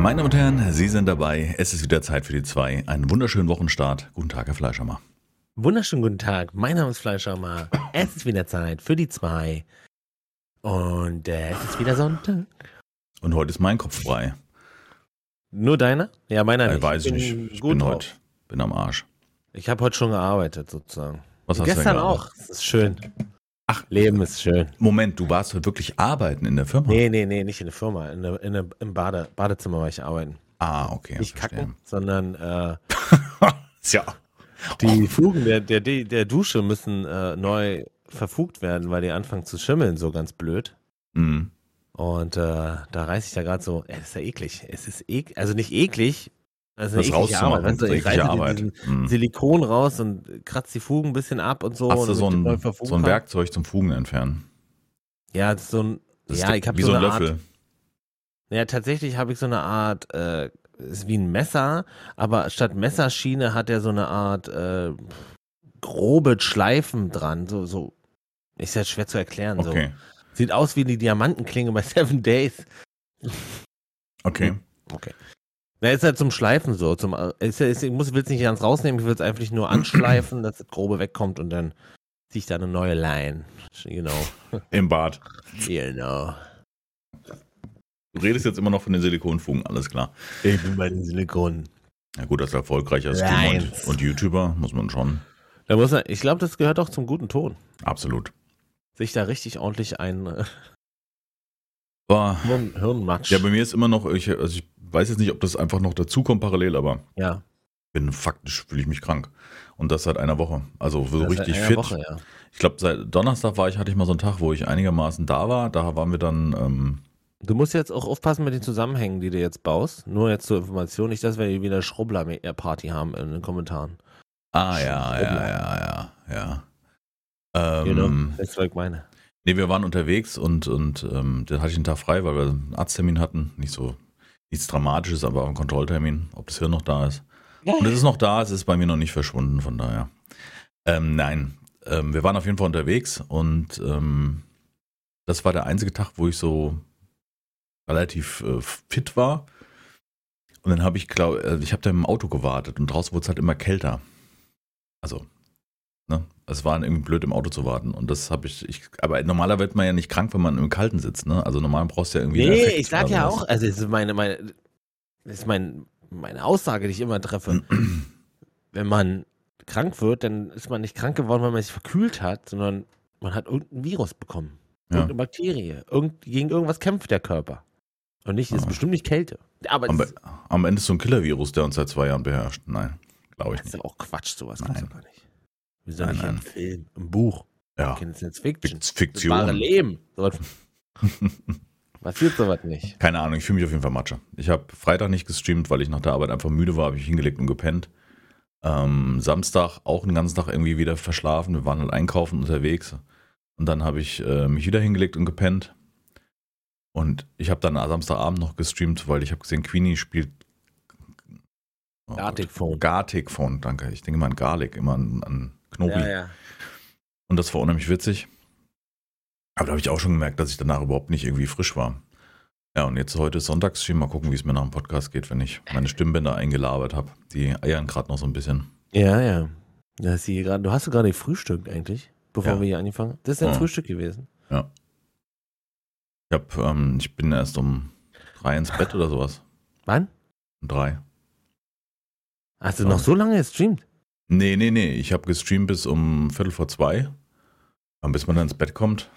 Meine Damen und Herren, Sie sind dabei. Es ist wieder Zeit für die zwei. Einen wunderschönen Wochenstart. Guten Tag, Herr Fleischhammer. Wunderschönen guten Tag. Mein Name ist Fleischhammer. Es ist wieder Zeit für die zwei. Und äh, es ist wieder Sonntag. Und heute ist mein Kopf frei. Nur deiner? Ja, meiner Äh, nicht. weiß ich bin nicht. Ich bin heute bin am Arsch. Ich habe heute schon gearbeitet, sozusagen. Was hast du Gestern denn auch. Es ist schön. Ach. Leben ist schön. Moment, du warst wirklich arbeiten in der Firma? Nee, nee, nee, nicht in der Firma. In der, in der, Im Bade, Badezimmer war ich arbeiten. Ah, okay. nicht verstehe. kacken, sondern äh, Ja. die Fugen der, der, der Dusche müssen äh, neu verfugt werden, weil die anfangen zu schimmeln, so ganz blöd. Mhm. Und äh, da reiß ich da gerade so, das ist ja eklig. Es ist eklig, also nicht eklig, also Das rauszumachen, Arbeit. Weißt du, ich reiße Arbeit. Mhm. Silikon raus und kratze die Fugen ein bisschen ab und so. Hast du so ein, so ein. Werkzeug zum Fugen entfernen? Ja, das ist so ein, Das ja, ich habe wie so, so ein eine Löffel. Art, ja, tatsächlich habe ich so eine Art, äh, ist wie ein Messer, aber statt Messerschiene hat er so eine Art äh, grobe Schleifen dran, so, so, ist ja schwer zu erklären, so. Okay. Sieht aus wie die Diamantenklinge bei Seven Days. Okay. Okay. Na, ist halt zum Schleifen so. Zum, ist, ja- ist, ich muss, will es nicht ganz rausnehmen, ich will es einfach nur anschleifen, dass das Grobe wegkommt und dann ziehe ich da eine neue Line. Genau. Im Bad. Genau. Du redest jetzt immer noch von den Silikonfugen, alles klar. Ich bin bei den Silikonen. Ja gut, als erfolgreicher Streamer und, und YouTuber muss man schon. Da muss er, ich glaube, das gehört auch zum guten Ton. Absolut. Sich da richtig ordentlich ein äh, Hirnmatsch. Ja, bei mir ist immer noch, ich, also ich weiß jetzt nicht, ob das einfach noch dazukommt parallel, aber ja, bin faktisch fühle ich mich krank. Und das seit einer Woche. Also so das richtig fit. Woche, ja. Ich glaube, seit Donnerstag war ich, hatte ich mal so einen Tag, wo ich einigermaßen da war. Da waren wir dann, ähm, Du musst jetzt auch aufpassen mit den Zusammenhängen, die du jetzt baust. Nur jetzt zur Information, nicht, dass wir hier wieder Schrubbler-Party haben in den Kommentaren. ah ja, ja, ja, ja, ja. Genau, Ähm, das war ich meine. Nee, wir waren unterwegs und, und ähm, dann hatte ich einen Tag frei, weil wir einen Arzttermin hatten. Nicht so, nichts Dramatisches, aber ein Kontrolltermin, ob das Hirn noch da ist. Und es ist noch da, es ist bei mir noch nicht verschwunden, von daher. Ähm, nein, ähm, wir waren auf jeden Fall unterwegs und ähm, das war der einzige Tag, wo ich so relativ äh, fit war. Und dann habe ich, glaube äh, ich habe da im Auto gewartet und draußen wurde es halt immer kälter. Also, es war irgendwie blöd im Auto zu warten und das habe ich, ich, aber normalerweise wird man ja nicht krank, wenn man im Kalten sitzt, ne? Also normal brauchst du ja irgendwie Nee, ich sag ja auch, also das ist meine, meine, das ist mein, meine Aussage, die ich immer treffe. Wenn man krank wird, dann ist man nicht krank geworden, weil man sich verkühlt hat, sondern man hat irgendein Virus bekommen. Ja. Irgendeine Bakterie. Irgend, gegen irgendwas kämpft der Körper. Und nicht, ist Ah. bestimmt nicht Kälte. Aber Am, das, am Ende ist so ein Killer-Virus, der uns seit zwei Jahren beherrscht. Nein, glaube ich das ist nicht. ja auch Quatsch, sowas gibt's doch gar nicht. Sind Nein, nicht im nein. Film, im Buch. Ja, Science Fiction. Fikt- Das wahre Fiktion. Leben. So, passiert sowas nicht. Keine Ahnung, ich fühle mich auf jeden Fall Matsche. Ich habe Freitag nicht gestreamt, weil ich nach der Arbeit einfach müde war, habe ich hingelegt und gepennt. Ähm, Samstag auch den ganzen Tag irgendwie wieder verschlafen. Wir waren halt einkaufen unterwegs. Und dann habe ich äh, mich wieder hingelegt und gepennt. Und ich habe dann am Samstagabend noch gestreamt, weil ich habe gesehen, Queenie spielt oh Gartic Phone. Gartic Phone, danke. Ich denke immer an Garlic, immer an, an Knobi. Ja, ja. Und das war unheimlich witzig. Aber da habe ich auch schon gemerkt, dass ich danach überhaupt nicht irgendwie frisch war. Ja, und jetzt heute Sonntagsstream. Mal gucken, wie es mir nach dem Podcast geht, wenn ich meine Stimmbänder eingelabert habe. Die eiern gerade noch so ein bisschen. Ja, ja. Da ist sie gerade, du hast gerade gefrühstückt eigentlich, bevor Ja. wir hier angefangen. Das ist dein Ja. Frühstück gewesen. Ich, hab, ähm, ich bin erst um drei ins Bett oder sowas. Wann? Um drei. Hast du Ja. noch so lange gestreamt? Nee, nee, nee. Ich habe gestreamt bis um Viertel vor zwei. Und bis man dann ins Bett kommt.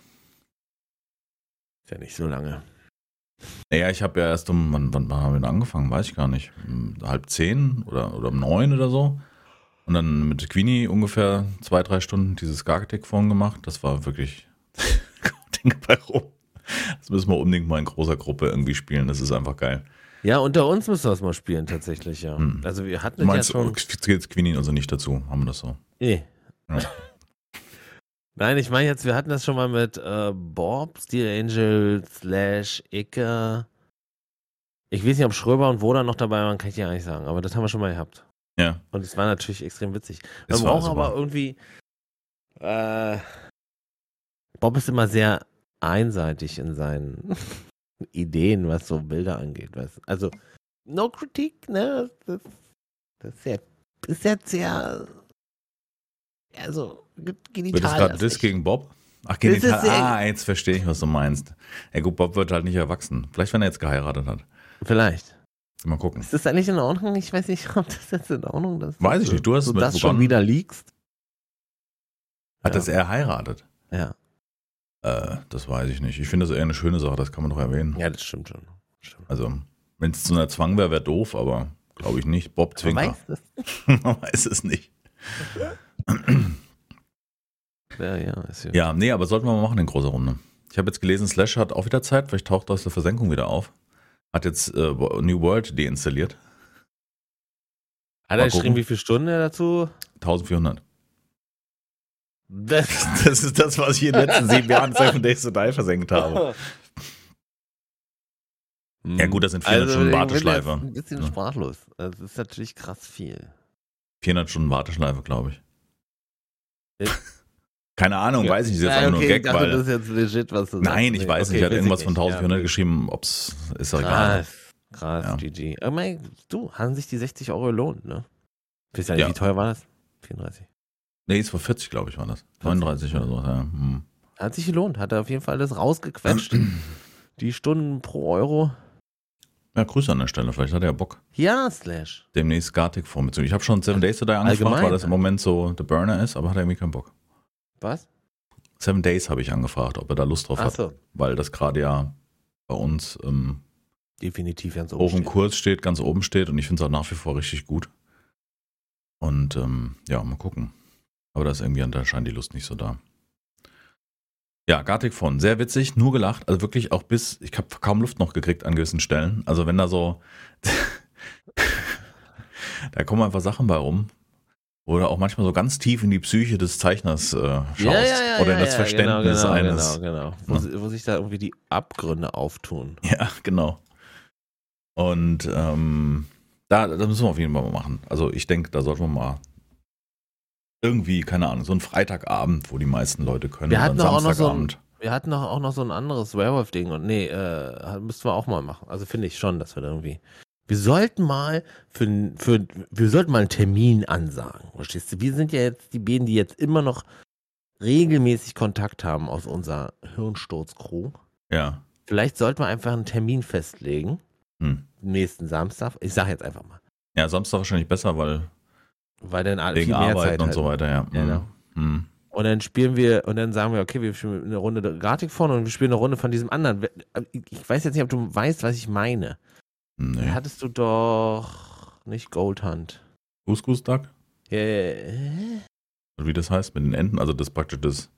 Ist ja nicht so lange. Naja, ich habe ja erst um, wann, wann haben wir denn angefangen? Weiß ich gar nicht. Um halb zehn oder, oder um neun oder so. Und dann mit Queenie ungefähr zwei, drei Stunden dieses Gartic-Phone gemacht. Das war wirklich Ding bei rum. Das müssen wir unbedingt mal in großer Gruppe irgendwie spielen. Das ist einfach geil. Ja, unter uns müssen wir das mal spielen, tatsächlich, ja. Hm. Also wir hatten meinst, ja schon. jetzt Queenie also nicht dazu? Haben wir das so? Nee. Ja. Nein, ich meine jetzt, wir hatten das schon mal mit äh, Bob, Steel Angel, Slash, Icke. Ich weiß nicht, ob Schröber und Woda noch dabei waren, kann ich dir nicht sagen, aber das haben wir schon mal gehabt. Ja. Und es war natürlich extrem witzig. Man braucht aber super. irgendwie. Äh, Bob ist immer sehr einseitig in seinen Ideen, was so Bilder angeht. Weißt? Also, no Kritik, ne? Das, das ist, ja, ist jetzt sehr, also, genital. Wird das gerade Diss gegen Bob? Ach, genital. Ah, jetzt verstehe ich, was du meinst. Ja gut, Bob wird halt nicht erwachsen. Vielleicht, wenn er jetzt geheiratet hat. Vielleicht. Mal gucken. Ist das eigentlich in Ordnung? Ich weiß nicht, ob das jetzt in Ordnung ist. Weiß ich nicht, du hast du es das schon wieder liegst. Hat ja. das er heiratet? Ja. Äh, das weiß ich nicht. Ich finde das eher eine schöne Sache, das kann man doch erwähnen. Ja, das stimmt schon. Stimmt. Also, wenn es zu einer Zwang wäre, wäre doof, aber glaube ich nicht. Bob Zwinker. Man weiß es. man weiß es nicht. ja, ja, ist ja. ja, nee, aber sollten wir mal machen in großer Runde. Ich habe jetzt gelesen, Slash hat auch wieder Zeit, vielleicht taucht aus der Versenkung wieder auf. Hat jetzt äh, New World deinstalliert. Hat er geschrieben, wie viele Stunden er dazu? 1400. Das, das, ist das, was ich in den letzten sieben Jahren Seven Days to Die versenkt habe. Ja gut, das sind 400 also, Stunden Warteschleife. Ein bisschen ja. sprachlos. Das ist natürlich krass viel. 400 Stunden Warteschleife, glaube ich. ich Keine Ahnung, ja. weiß ich, ist jetzt ja, einfach okay, nur Gag, dachte, weil... Das ist jetzt legit, was du Nein, ich weiß okay, nicht, er hat irgendwas von 1400 geschrieben, ob es, ist doch egal. Krass, ja. GG. Aber mein, du, haben sich die 60 Euro gelohnt, ne? Wisst ihr nicht, wie teuer war das? 34. Nee, es war 40, glaube ich, war das. 39 oder so, ja. Hm. Hat sich gelohnt, hat er auf jeden Fall das rausgequetscht. die Stunden pro Euro. Ja, Grüße an der Stelle, vielleicht hat er ja Bock. Ja, Slash. Demnächst Gartic vormitzunehmen. Ich habe schon Seven Days to Die angefragt, weil das im Moment so der Burner ist, aber hat er irgendwie keinen Bock. Was? Seven Days habe ich angefragt, ob er da Lust drauf Ach hat. So. Weil das gerade ja bei uns ähm, definitiv ganz oben hoch im Kurs steht, ganz oben steht und ich finde es auch nach wie vor richtig gut. Und ähm, ja, mal gucken. Aber da ist irgendwie anscheinend die Lust nicht so da. Ja, Gartic von, sehr witzig, nur gelacht, also wirklich auch bis, ich habe kaum Luft noch gekriegt an gewissen Stellen. Also wenn da so, da kommen einfach Sachen bei rum, oder auch manchmal so ganz tief in die Psyche des Zeichners äh, schaust. Ja, ja, ja, oder in das Verständnis genau, genau, eines. Genau, genau. Wo, wo, sich da irgendwie die Abgründe auftun. Ja, genau. Und ähm, da, da müssen wir auf jeden Fall mal machen. Also ich denke, da sollten wir mal irgendwie, keine Ahnung, so ein Freitagabend, wo die meisten Leute können. Wir hatten auch noch so ein, wir hatten auch noch so ein anderes Werewolf-Ding und nee, äh, müssten wir auch mal machen. Also finde ich schon, dass wir da irgendwie wir sollten mal für, für wir sollten mal einen Termin ansagen. Verstehst du? Wir sind ja jetzt die beiden, die jetzt immer noch regelmäßig Kontakt haben aus unserer Hirnsturz-Crew. Ja. Vielleicht sollten wir einfach einen Termin festlegen. Hm. Nächsten Samstag. Ich sage jetzt einfach mal. Ja, Samstag wahrscheinlich besser, weil weil dann wegen viel mehr Arbeiten Zeit und halt. so weiter, ja. Genau. Hm. Und dann spielen wir, und dann sagen wir, okay, wir spielen eine Runde Gratik vorne und wir spielen eine Runde von diesem anderen. Ich weiß jetzt nicht, ob du weißt, was ich meine. Nee. Hattest du doch nicht Goldhunt. Couscous Duck? Yeah. Wie das heißt mit den Enten, also das praktisch das.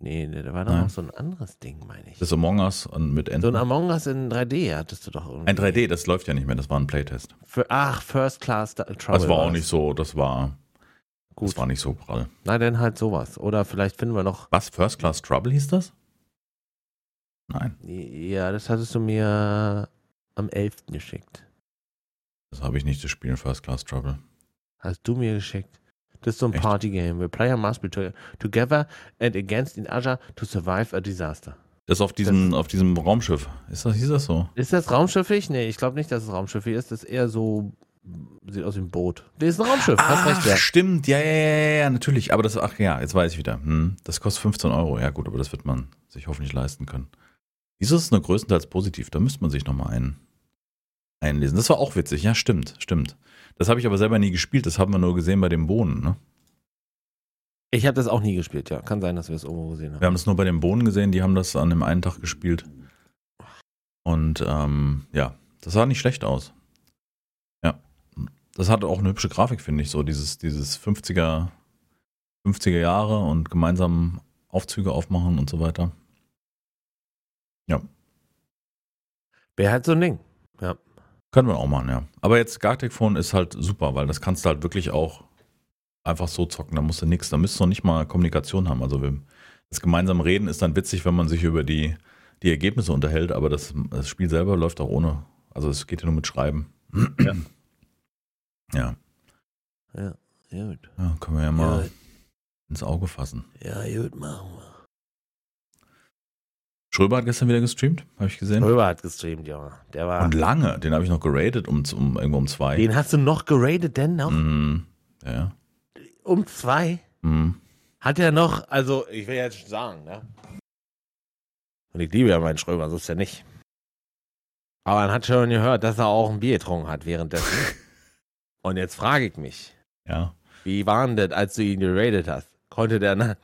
Nee, da war doch noch so ein anderes Ding, meine ich. Das Among Us und mit Enten. So ein Among Us in 3D hattest du doch irgendwie. Ein 3D, das läuft ja nicht mehr, das war ein Playtest. Für, ach, First Class Trouble. Das war auch nicht so, das war. Gut. Das war nicht so prall. Na, dann halt sowas. Oder vielleicht finden wir noch. Was? First Class Trouble hieß das? Nein. Ja, das hattest du mir am 11. geschickt. Das habe ich nicht, das Spiel First Class Trouble. Hast du mir geschickt. Das ist so ein Party-Game, where player must be together and against in other to survive a disaster. Das ist auf diesem, das, auf diesem Raumschiff. Ist das, hieß das so? Ist das raumschiffig? Nee, ich glaube nicht, dass es raumschiffig ist. Das ist eher so, sieht aus wie ein Boot. Das ist ein Raumschiff, hast recht. Ja. Stimmt, ja, ja, ja, ja, natürlich. Aber das, ach ja, jetzt weiß ich wieder. Hm, das kostet 15 Euro. Ja gut, aber das wird man sich hoffentlich leisten können. Wieso ist es nur größtenteils positiv? Da müsste man sich nochmal ein, einlesen. Das war auch witzig, ja, stimmt, stimmt. Das habe ich aber selber nie gespielt, das haben wir nur gesehen bei den Bohnen, ne? Ich habe das auch nie gespielt, ja. Kann sein, dass wir es irgendwo gesehen haben. Wir haben es nur bei den Bohnen gesehen, die haben das an dem einen Tag gespielt. Und ähm, ja, das sah nicht schlecht aus. Ja. Das hatte auch eine hübsche Grafik, finde ich, so dieses, dieses 50er, 50er Jahre und gemeinsam Aufzüge aufmachen und so weiter. Ja. Wäre halt so ein Ding. Ja. Können wir auch machen, ja. Aber jetzt Gartic Phone ist halt super, weil das kannst du halt wirklich auch einfach so zocken. Da musst du nichts, da müsstest du noch nicht mal Kommunikation haben. Also das gemeinsame Reden ist dann witzig, wenn man sich über die, die Ergebnisse unterhält, aber das, das Spiel selber läuft auch ohne. Also es geht ja nur mit Schreiben. Ja. Ja. Ja, gut. Ja, können wir ja mal ja. ins Auge fassen. Ja, gut, machen wir. Schröber hat gestern wieder gestreamt, habe ich gesehen. Schröber hat gestreamt, ja. Der war. Und lange, den habe ich noch geratet um, um irgendwo um zwei. Den hast du noch geratet, denn noch? Mhm. Ja. Um zwei? Mhm. Hat er noch, also ich will jetzt sagen, ne? Und ich liebe ja meinen Schröber, so ist er nicht. Aber man hat schon gehört, dass er auch ein Bier getrunken hat währenddessen. Und jetzt frage ich mich, Ja. wie war denn das, als du ihn geratet hast? Konnte der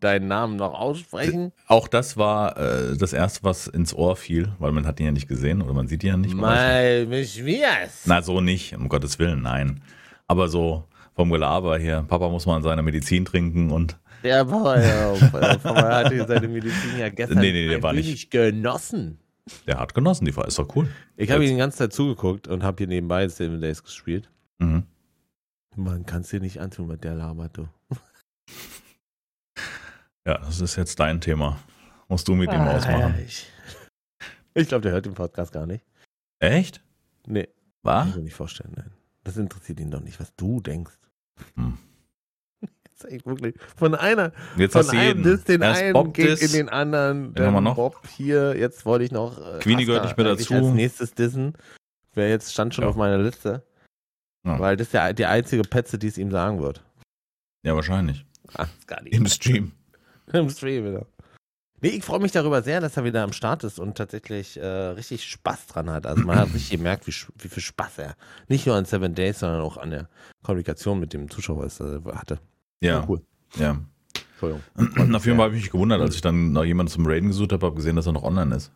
deinen Namen noch aussprechen? Auch das war äh, das erste, was ins Ohr fiel, weil man hat ihn ja nicht gesehen oder man sieht ihn ja nicht. mal. Mir's. Na, so nicht, um Gottes Willen, nein. Aber so vom Gelaber her, Papa muss mal seine Medizin trinken und Der Papa, ja, Papa hatte seine Medizin ja gestern Nee, nee, der war nicht. genossen. der hat genossen, die war, ist doch cool. Ich habe ihn die ganze Zeit zugeguckt und habe hier nebenbei Seven Days gespielt. Mhm. Man kann es dir nicht antun, mit der labert du. Ja, das ist jetzt dein Thema. Musst du mit ihm Ah, ausmachen. ja, Ich, ich glaube, der hört den Podcast gar nicht. Echt? Nee, kann Was? ich mir nicht vorstellen. Nein. Das interessiert ihn doch nicht, was du denkst. Hm. Jetzt echt wirklich von einer, Jetzt von einem jeden. Diss den Erst einen Bob geht in den anderen. Wen haben wir Dann noch? Bob hier, jetzt wollte ich noch. Äh, Queenie gehört nicht mehr dazu. Als nächstes dissen. Wer jetzt stand schon Ja. auf meiner Liste. Ja. Weil das ist der, die einzige Petze, die es ihm sagen wird. Ja, wahrscheinlich. Ah, gar nicht. Im Stream. Im Stream wieder. Nee, ich freue mich darüber sehr, dass er wieder am Start ist und tatsächlich äh, richtig Spaß dran hat. Also man hat richtig gemerkt, wie, wie viel Spaß er nicht nur an Seven Days, sondern auch an der Kommunikation mit dem Zuschauer ist, äh, hatte. Ja, cool. ja. Entschuldigung. Auf jeden Fall habe ich mich gewundert, als ich dann nach jemandem zum Raiden gesucht habe, habe gesehen, dass er noch online ist.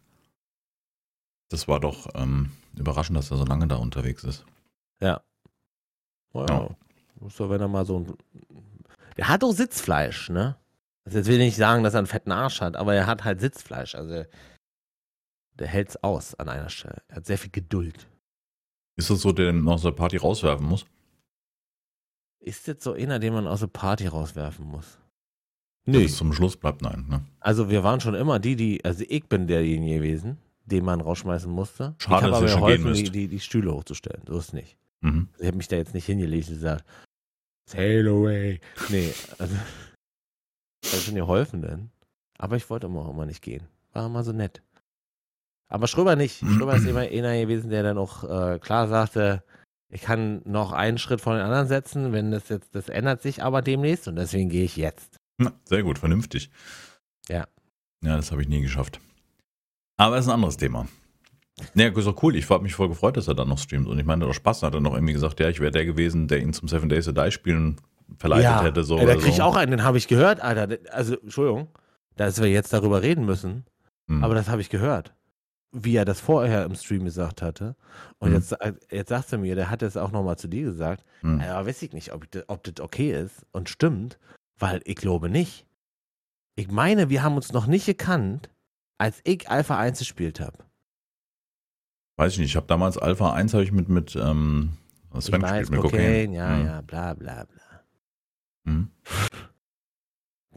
Das war doch ähm, überraschend, dass er so lange da unterwegs ist. Ja. Oh, ja. Doch, wenn er mal so ein. Der hat auch Sitzfleisch, ne? Also jetzt will ich nicht sagen, dass er einen fetten Arsch hat, aber er hat halt Sitzfleisch. Also der hält's aus an einer Stelle. Er hat sehr viel Geduld. Ist das so, den aus der Party rauswerfen muss? Ist jetzt so einer, den man aus der Party rauswerfen muss? Nee. Bis zum Schluss bleibt nein. Ne? Also wir waren schon immer die, die, also ich bin derjenige gewesen, den man rausschmeißen musste. Schade, ich dass habe aber geholfen, die, die, die Stühle hochzustellen. So ist es nicht. Mhm. Ich habe mich da jetzt nicht hingelegt und gesagt, sail away. Nee, also habe schon geholfen denn. Aber ich wollte immer auch immer nicht gehen. War immer so nett. Aber Schröber nicht. Schröber ist immer einer gewesen, der dann auch äh, klar sagte, ich kann noch einen Schritt vor den anderen setzen, wenn das jetzt, das ändert sich aber demnächst und deswegen gehe ich jetzt. Na, sehr gut, vernünftig. Ja. Ja, das habe ich nie geschafft. Aber es ist ein anderes Thema. Ja, ist doch cool. Ich habe mich voll gefreut, dass er dann noch streamt. Und ich meine, doch Spaß. Hat er noch irgendwie gesagt, ja, ich wäre der gewesen, der ihn zum Seven Days to Die spielen verleitet hätte. So Ey, da oder krieg ich so. auch einen, den habe ich gehört, Alter. Also, Entschuldigung, dass wir jetzt darüber reden müssen, Hm. aber das habe ich gehört. Wie er das vorher im Stream gesagt hatte. Und Mhm. jetzt, jetzt sagst du mir, der hat es auch nochmal zu dir gesagt. Hm. Ja, weiß ich nicht, ob, ob das okay ist und stimmt, weil ich glaube nicht. Ich meine, wir haben uns noch nicht gekannt, als ich Alpha 1 gespielt habe. Weiß ich nicht. Ich habe damals Alpha 1 habe ich mit, mit ähm, Sven Ich weiß, gespielt, mit Cocaine, Cocaine. ja, Hm. ja, bla, bla, bla. Hm.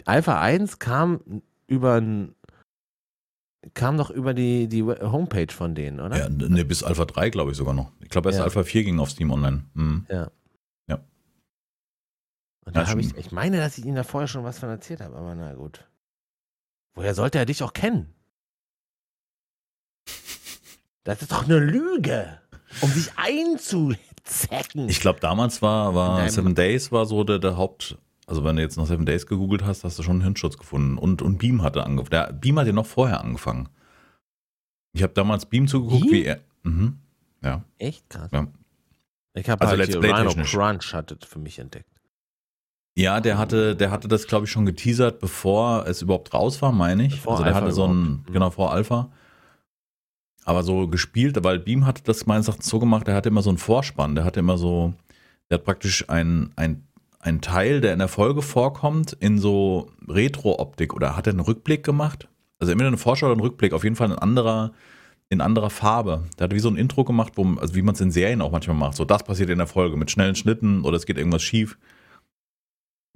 Alpha 1 kam über ein, kam doch über die, die Homepage von denen, oder? Ja, ne, bis Alpha 3 glaube ich sogar noch. Ich glaube, erst Ja. Alpha 4 ging auf Steam online. Hm. Und Ja, da habe ich, ich meine, dass ich Ihnen da vorher schon was von erzählt habe, aber na gut. Woher sollte er dich auch kennen? Das ist doch eine Lüge, um sich einzuzecken. Ich glaube, damals war, war. Seven Days war so der, der Haupt. Also wenn du jetzt nach Seven Days gegoogelt hast, hast du schon einen Hirnschutz gefunden. Und, und Beam hatte angefangen. Der Beam hat ja noch vorher angefangen. Ich habe damals Beam zugeguckt, Beam? wie er. Mhm. Ja. Echt krass. Ja. Ich habe Also halt Let's hier Play Rhino. Crunch hatte für mich entdeckt. Ja, der hatte, der hatte das, glaube ich, schon geteasert, bevor es überhaupt raus war, meine ich. Bevor also der Alpha hatte so ein, überhaupt. Mhm. genau, vor Alpha. Aber so gespielt, weil Beam hatte das meines Erachtens so gemacht, der hatte immer so einen Vorspann, der hatte immer so, der hat praktisch ein, ein, ein Teil, der in der Folge vorkommt, in so Retro-Optik oder hat er einen Rückblick gemacht? Also entweder eine Vorschau oder einen Rückblick, auf jeden Fall ein anderer, in anderer Farbe. Der hat wie so ein Intro gemacht, wo, also wie man es in Serien auch manchmal macht. So, das passiert in der Folge mit schnellen Schnitten oder es geht irgendwas schief.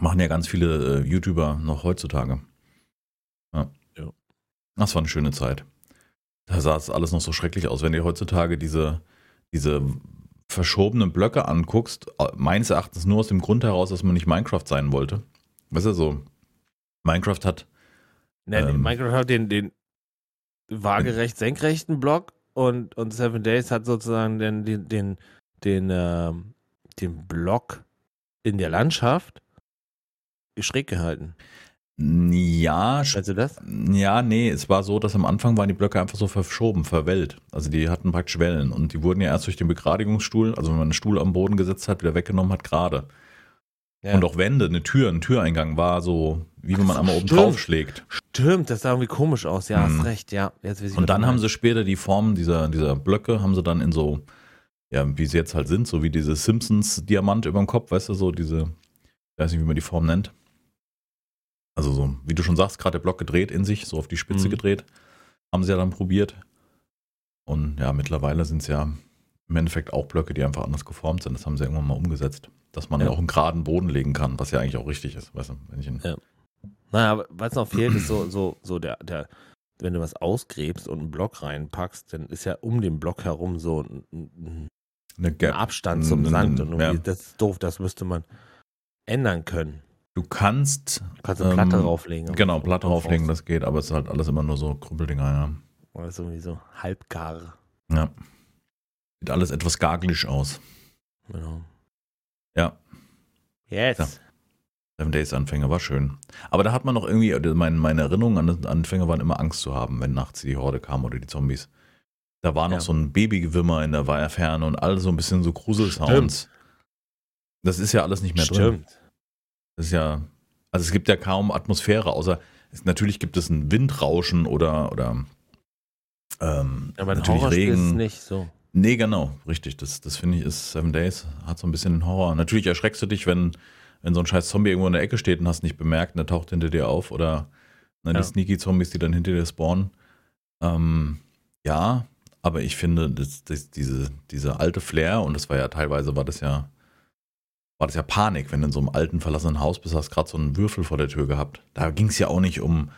Machen ja ganz viele äh, YouTuber noch heutzutage. Ja. Ja. Das war eine schöne Zeit. Da sah es alles noch so schrecklich aus, wenn du heutzutage diese, diese verschobenen Blöcke anguckst, äh, meines Erachtens nur aus dem Grund heraus, dass man nicht Minecraft sein wollte. Weißt du, so, Minecraft hat, Ne, Ähm. Minecraft hat den, den, waagerecht senkrechten Block und, und Seven Days hat sozusagen den, den, den, den, äh, den Block in der Landschaft schräg gehalten. Ja, du das? ja, nee, es war so, dass am Anfang waren die Blöcke einfach so verschoben, verwellt. Also die hatten praktisch Wellen und die wurden ja erst durch den Begradigungsstuhl, also wenn man einen Stuhl am Boden gesetzt hat, wieder weggenommen hat, gerade. Ja. Und auch Wände, eine Tür, ein Türeingang war so, wie wenn man einmal oben stimmt. drauf schlägt. Stimmt, das sah irgendwie komisch aus. Ja, Mhm. hast recht, ja. Jetzt weiß ich, Und dann haben sie später die Form dieser, dieser Blöcke, haben sie dann in so, ja, wie sie jetzt halt sind, so wie diese Simpsons-Diamant über dem Kopf, weißt du, so diese, ich weiß nicht, wie man die Form nennt. Also so, wie du schon sagst, gerade der Block gedreht in sich, so auf die Spitze Mhm. gedreht. Haben sie ja dann probiert. Und ja, mittlerweile sind es ja im Endeffekt auch Blöcke, die einfach anders geformt sind. Das haben sie irgendwann mal umgesetzt. Dass man Ja. auch einen geraden Boden legen kann, was ja eigentlich auch richtig ist, weißt du, wenn ich einen, Ja. Naja, was noch fehlt, ist so, so, so der, der, wenn du was ausgräbst und einen Block reinpackst, dann ist ja um den Block herum so ein, ein, ein. Abstand zum Sand. Und ja. das ist doof, das müsste man ändern können. Du kannst Du kannst eine Platte Ähm, drauflegen. Genau, Platte drauf drauflegen, das geht, aber es ist halt alles immer nur so Krüppeldinger, ja. Das ist irgendwie so halbgar. Ja. Sieht alles etwas garglisch aus. Genau. Ja, Yes. Ja. Seven Days Anfänger war schön. Aber da hat man noch irgendwie, also meine, meine Erinnerungen an den Anfänger waren immer Angst zu haben, wenn nachts die Horde kam oder die Zombies. Da war noch Ja. so ein Babygewimmer in der Ferne und alles so ein bisschen so Gruselsounds. Das ist ja alles nicht mehr drin. Stimmt. Das ist ja, also es gibt ja kaum Atmosphäre, außer es, natürlich gibt es ein Windrauschen oder, oder ähm, Aber ein natürlich Horrorspiel ist Regen. nicht so. Nee, genau, richtig. Das, das finde ich ist Seven Days, hat so ein bisschen den Horror. Natürlich erschreckst du dich, wenn, wenn so ein scheiß Zombie irgendwo in der Ecke steht und hast nicht bemerkt und der taucht hinter dir auf oder die Ja. Sneaky-Zombies, die dann hinter dir spawnen. Ähm, ja, aber ich finde, das, das, diese, diese alte Flair, und das war ja teilweise, war das ja, war das ja Panik, wenn du in so einem alten, verlassenen Haus bist, hast gerade so einen Würfel vor der Tür gehabt. Da ging es ja auch nicht um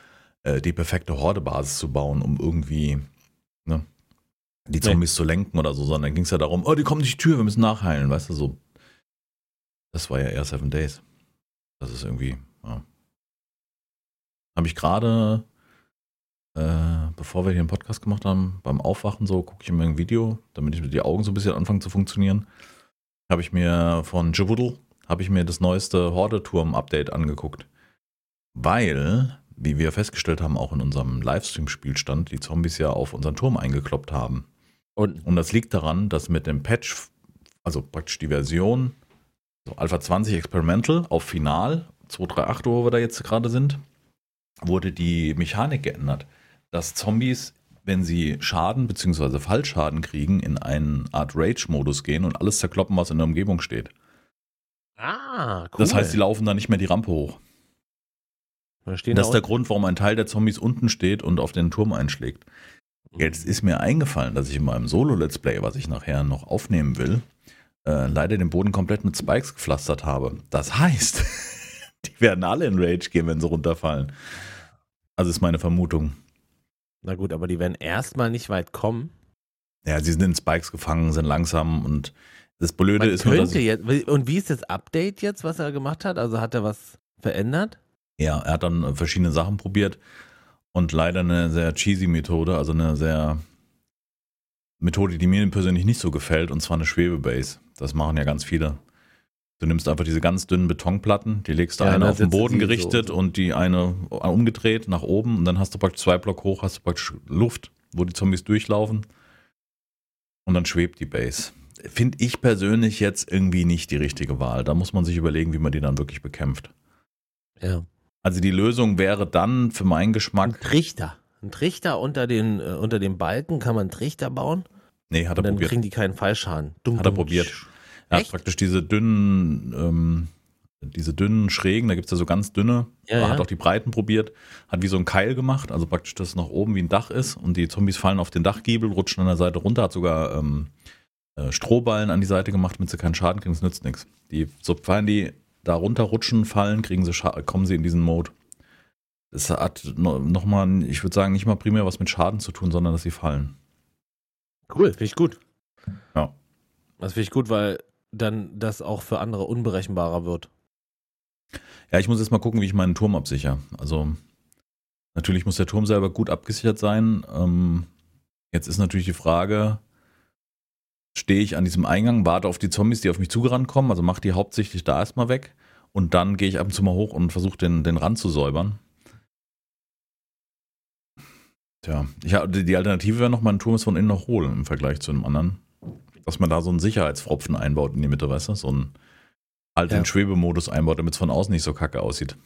äh, die perfekte Hordebasis zu bauen, um irgendwie ne, die Nee. Zombies zu lenken oder so, sondern ging es ja darum, oh, die kommen durch die Tür, wir müssen nachheilen, weißt du, so. Das war ja eher Seven Days. Das ist irgendwie, ja. Habe ich gerade, äh, bevor wir hier einen Podcast gemacht haben, beim Aufwachen so, gucke ich mir ein Video, damit ich die Augen so ein bisschen anfangen zu funktionieren, habe ich mir von Jawoodle, habe ich mir das neueste Horde-Turm-Update angeguckt. Weil, wie wir festgestellt haben, auch in unserem Livestream-Spielstand, die Zombies ja auf unseren Turm eingekloppt haben. Und Und das liegt daran, dass mit dem Patch, also praktisch die Version so Alpha 20 Experimental auf Final 238, wo wir da jetzt gerade sind, wurde die Mechanik geändert, dass Zombies, wenn sie Schaden bzw. Fallschaden kriegen, in eine Art Rage-Modus gehen und alles zerkloppen, was in der Umgebung steht. ah, cool. Das heißt, die laufen dann nicht mehr die Rampe hoch. Da stehen Das da ist der Grund, warum ein Teil der Zombies unten steht und auf den Turm einschlägt. Jetzt ist mir eingefallen, dass ich in meinem Solo-Let's Play, was ich nachher noch aufnehmen will, äh, leider den Boden komplett mit Spikes gepflastert habe. Das heißt, die werden alle in Rage gehen, wenn sie runterfallen. Also ist meine Vermutung. Na gut, aber die werden erstmal nicht weit kommen. Ja, sie sind in Spikes gefangen, sind langsam und das Blöde Man ist nur, dass jetzt, und wie ist das Update jetzt, was er gemacht hat? Also hat er was verändert? Ja, er hat dann äh, verschiedene Sachen probiert und leider eine sehr cheesy Methode, also eine sehr Methode, die mir persönlich nicht so gefällt, und zwar eine Schwebebase. Das machen ja ganz viele. Du nimmst einfach diese ganz dünnen Betonplatten, die legst du Ja, eine dann auf den Boden gerichtet so. und die eine umgedreht nach oben und dann hast du praktisch zwei Block hoch, hast du praktisch Luft, wo die Zombies durchlaufen und dann schwebt die Base. Finde ich persönlich jetzt irgendwie nicht die richtige Wahl. Da muss man sich überlegen, wie man die dann wirklich bekämpft. Ja. Also die Lösung wäre dann für meinen Ein Geschmack. Trichter. Ein Trichter unter den, äh, unter den Balken kann man einen Trichter bauen Nee, hat er und dann probiert. kriegen die keinen Fallschaden. Dumm, Hat er dumm. probiert. Er hat praktisch diese dünnen, ähm, diese dünnen Schrägen, da gibt es ja so ganz dünne. Ja, er ja. hat auch die Breiten probiert, hat wie so ein Keil gemacht, also praktisch, dass es nach oben wie ein Dach ist und die Zombies fallen auf den Dachgiebel, rutschen an der Seite runter, hat sogar ähm, äh, Strohballen an die Seite gemacht, damit sie keinen Schaden kriegen, das nützt nichts. Die, sobald die da runterrutschen, fallen, kriegen sie Scha kommen sie in diesen Mode. Das hat no, nochmal, ich würde sagen, nicht mal primär was mit Schaden zu tun, sondern dass sie fallen. Cool, finde ich gut. Ja. Das finde ich gut, weil dann das auch für andere unberechenbarer wird. Ja, ich muss jetzt mal gucken, wie ich meinen Turm absichere. Also Natürlich muss der Turm selber gut abgesichert sein. Ähm, jetzt ist natürlich die Frage, stehe ich an diesem Eingang, warte auf die Zombies, die auf mich zugerannt kommen, also mache die hauptsächlich da erstmal weg und dann gehe ich ab und zu mal hoch und versuche den, den Rand zu säubern. Tja, ich, die Alternative wäre noch, mein Turm ist von innen noch hohl im Vergleich zu einem anderen. Dass man da so einen Sicherheitsfropfen einbaut in die Mitte, weißt du? So einen halt ja. Schwebemodus einbaut, damit es von außen nicht so kacke aussieht.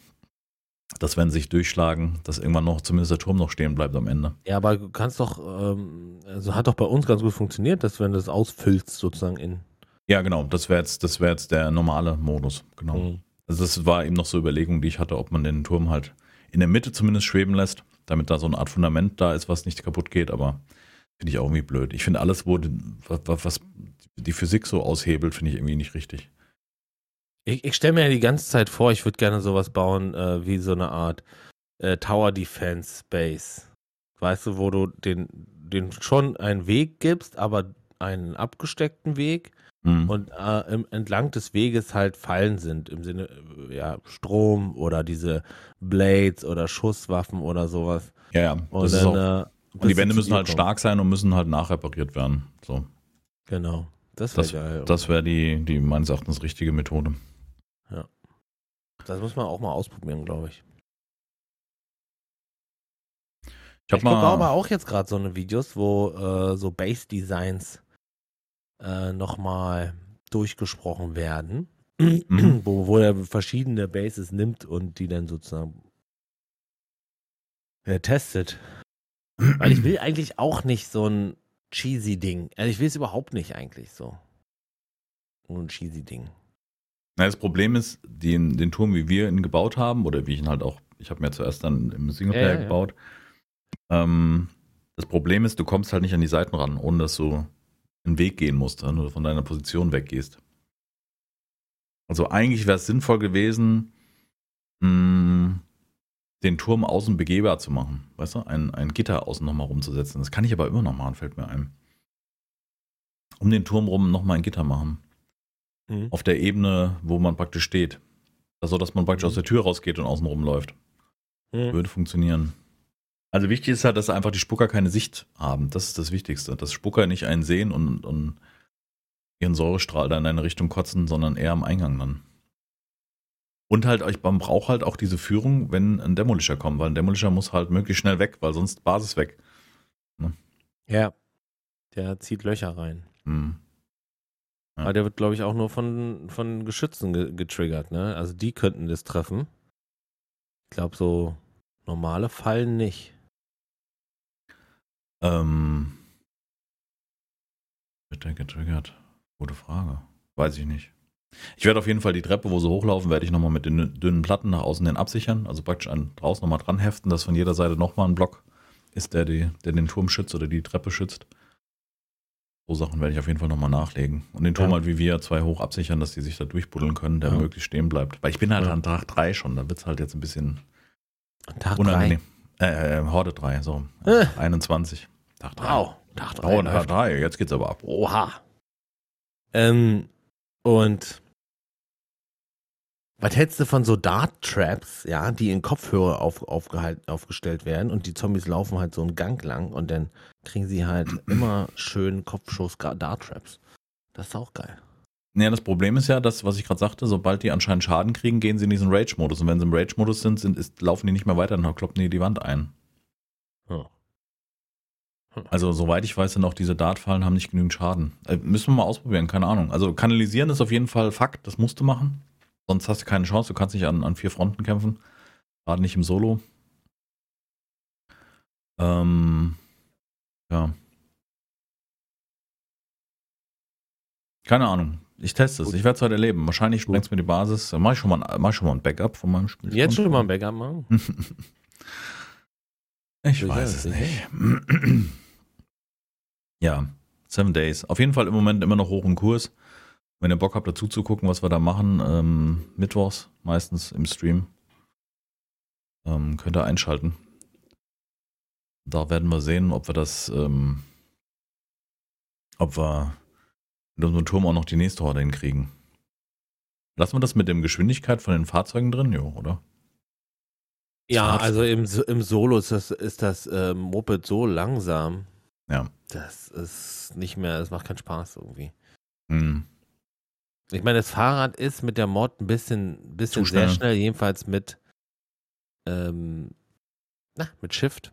Das werden sich durchschlagen, dass irgendwann noch zumindest der Turm noch stehen bleibt am Ende. Ja, aber du kannst doch, ähm, also hat doch bei uns ganz gut funktioniert, dass wenn du das ausfüllst sozusagen in. Ja, genau, das wäre jetzt, das jetzt der normale Modus, genau. Mhm. Also das war eben noch so Überlegung, die ich hatte, ob man den Turm halt in der Mitte zumindest schweben lässt damit da so eine Art Fundament da ist, was nicht kaputt geht, aber finde ich auch irgendwie blöd. Ich finde alles, wo was, was die Physik so aushebelt, finde ich irgendwie nicht richtig. Ich, ich stelle mir ja die ganze Zeit vor, ich würde gerne sowas bauen äh, wie so eine Art äh, Tower Defense Base. Weißt du, wo du den, den schon einen Weg gibst, aber einen abgesteckten Weg mhm. und äh, im, entlang des Weges halt Fallen sind, im Sinne, äh, ja, Strom oder diese Blades oder Schusswaffen oder sowas. Ja, ja. Und, dann, äh, und die Wände müssen halt kommen. stark sein und müssen halt nachrepariert werden. So. Genau. Das wäre geil. Das wäre die, die meines Erachtens richtige Methode. Ja. Das muss man auch mal ausprobieren, glaube ich. Ich, ich gucke aber auch jetzt gerade so eine Videos, wo äh, so Base-Designs äh, nochmal durchgesprochen werden, mhm. wo, wo er verschiedene Bases nimmt und die dann sozusagen äh, testet. Weil ich will eigentlich auch nicht so ein cheesy Ding. Also ich will es überhaupt nicht eigentlich so. So ein cheesy Ding. Na, das Problem ist, den, den Turm, wie wir ihn gebaut haben, oder wie ich ihn halt auch, ich habe mir zuerst dann im Singleplayer ja, ja, gebaut. Ähm, das Problem ist, du kommst halt nicht an die Seiten ran, ohne dass du einen Weg gehen musst, wenn du von deiner Position weggehst. Also eigentlich wäre es sinnvoll gewesen, mh, hm, den Turm außen begehbar zu machen. Weißt du, ein, ein Gitter außen nochmal rumzusetzen. Das kann ich aber immer noch machen, fällt mir ein. Um den Turm rum nochmal ein Gitter machen. Mhm. Auf der Ebene, wo man praktisch steht. Also, dass man praktisch mhm. aus der Tür rausgeht und außen rumläuft. Mhm. Würde funktionieren. Also wichtig ist halt, dass einfach die Spucker keine Sicht haben. Das ist das Wichtigste. Dass Spucker nicht einen sehen und, und ihren Säurestrahl da in eine Richtung kotzen, sondern eher am Eingang dann. Und halt, man braucht halt auch diese Führung, wenn ein Demolisher kommt, weil ein Demolisher muss halt möglichst schnell weg, weil sonst Basis weg. Ne? Ja. Der zieht Löcher rein. Hm. Ja. Aber der wird, glaube ich, auch nur von, von Geschützen getriggert, ne? Also die könnten das treffen. Ich glaube, so normale Fallen nicht. Ähm, wird der getriggert? Gute Frage. Weiß ich nicht. Ich werde auf jeden Fall die Treppe, wo sie hochlaufen, werde ich nochmal mit den dünnen Platten nach außen hin absichern. Also praktisch an, draußen nochmal dran heften, dass von jeder Seite nochmal ein Block ist, der, die, der den Turm schützt oder die Treppe schützt. So Sachen werde ich auf jeden Fall nochmal nachlegen. Und den Turm ja. halt wie wir zwei hoch absichern, dass die sich da durchbuddeln können, der ja. möglichst stehen bleibt. Weil ich bin halt ja. an Tag 3 schon, da wird es halt jetzt ein bisschen Tag unangenehm. Drei. Äh, äh, Horde 3, so. Äh. 21. Tag 3. Wow, Tag 3. Oh, Tag 3, jetzt geht's aber ab. Oha. Ähm, und was hältst du von so Dart-Traps, ja, die in Kopfhörer auf, aufgestellt werden und die Zombies laufen halt so einen Gang lang und dann kriegen sie halt immer schön Kopfschuss Dart-Traps. Das ist auch geil. Ja, das Problem ist ja, dass, was ich gerade sagte, sobald die anscheinend Schaden kriegen, gehen sie in diesen Rage-Modus. Und wenn sie im Rage-Modus sind, sind ist, laufen die nicht mehr weiter, dann kloppen die die Wand ein. Ja. Also, soweit ich weiß, sind auch diese Dartfallen haben nicht genügend Schaden. Äh, müssen wir mal ausprobieren, keine Ahnung. Also, kanalisieren ist auf jeden Fall Fakt, das musst du machen. Sonst hast du keine Chance, du kannst nicht an, an vier Fronten kämpfen. Gerade nicht im Solo. Ähm, ja. Keine Ahnung. Ich teste es. Ich werde es heute erleben. Wahrscheinlich sprengt es mir die Basis. Mache ich, schon mal, mach ich schon mal ein Backup von meinem Spiel. Jetzt schon mal ein Backup machen? ich Sicher, weiß es nicht. ja, Seven Days. Auf jeden Fall im Moment immer noch hoch im Kurs. Wenn ihr Bock habt, dazu zu gucken, was wir da machen, ähm, mittwochs meistens im Stream, ähm, könnt ihr einschalten. Da werden wir sehen, ob wir das, ähm, ob wir mit unserem Turm auch noch die nächste Horde hinkriegen. Lassen wir das mit dem Geschwindigkeit von den Fahrzeugen drin, jo, oder? Ja, also im, im Solo ist das, ist das äh, Moped so langsam. Ja. Das ist nicht mehr, das macht keinen Spaß irgendwie. Hm. Ich meine, das Fahrrad ist mit der Mod ein bisschen, bisschen schnell. sehr schnell, jedenfalls mit, ähm, na, mit Shift.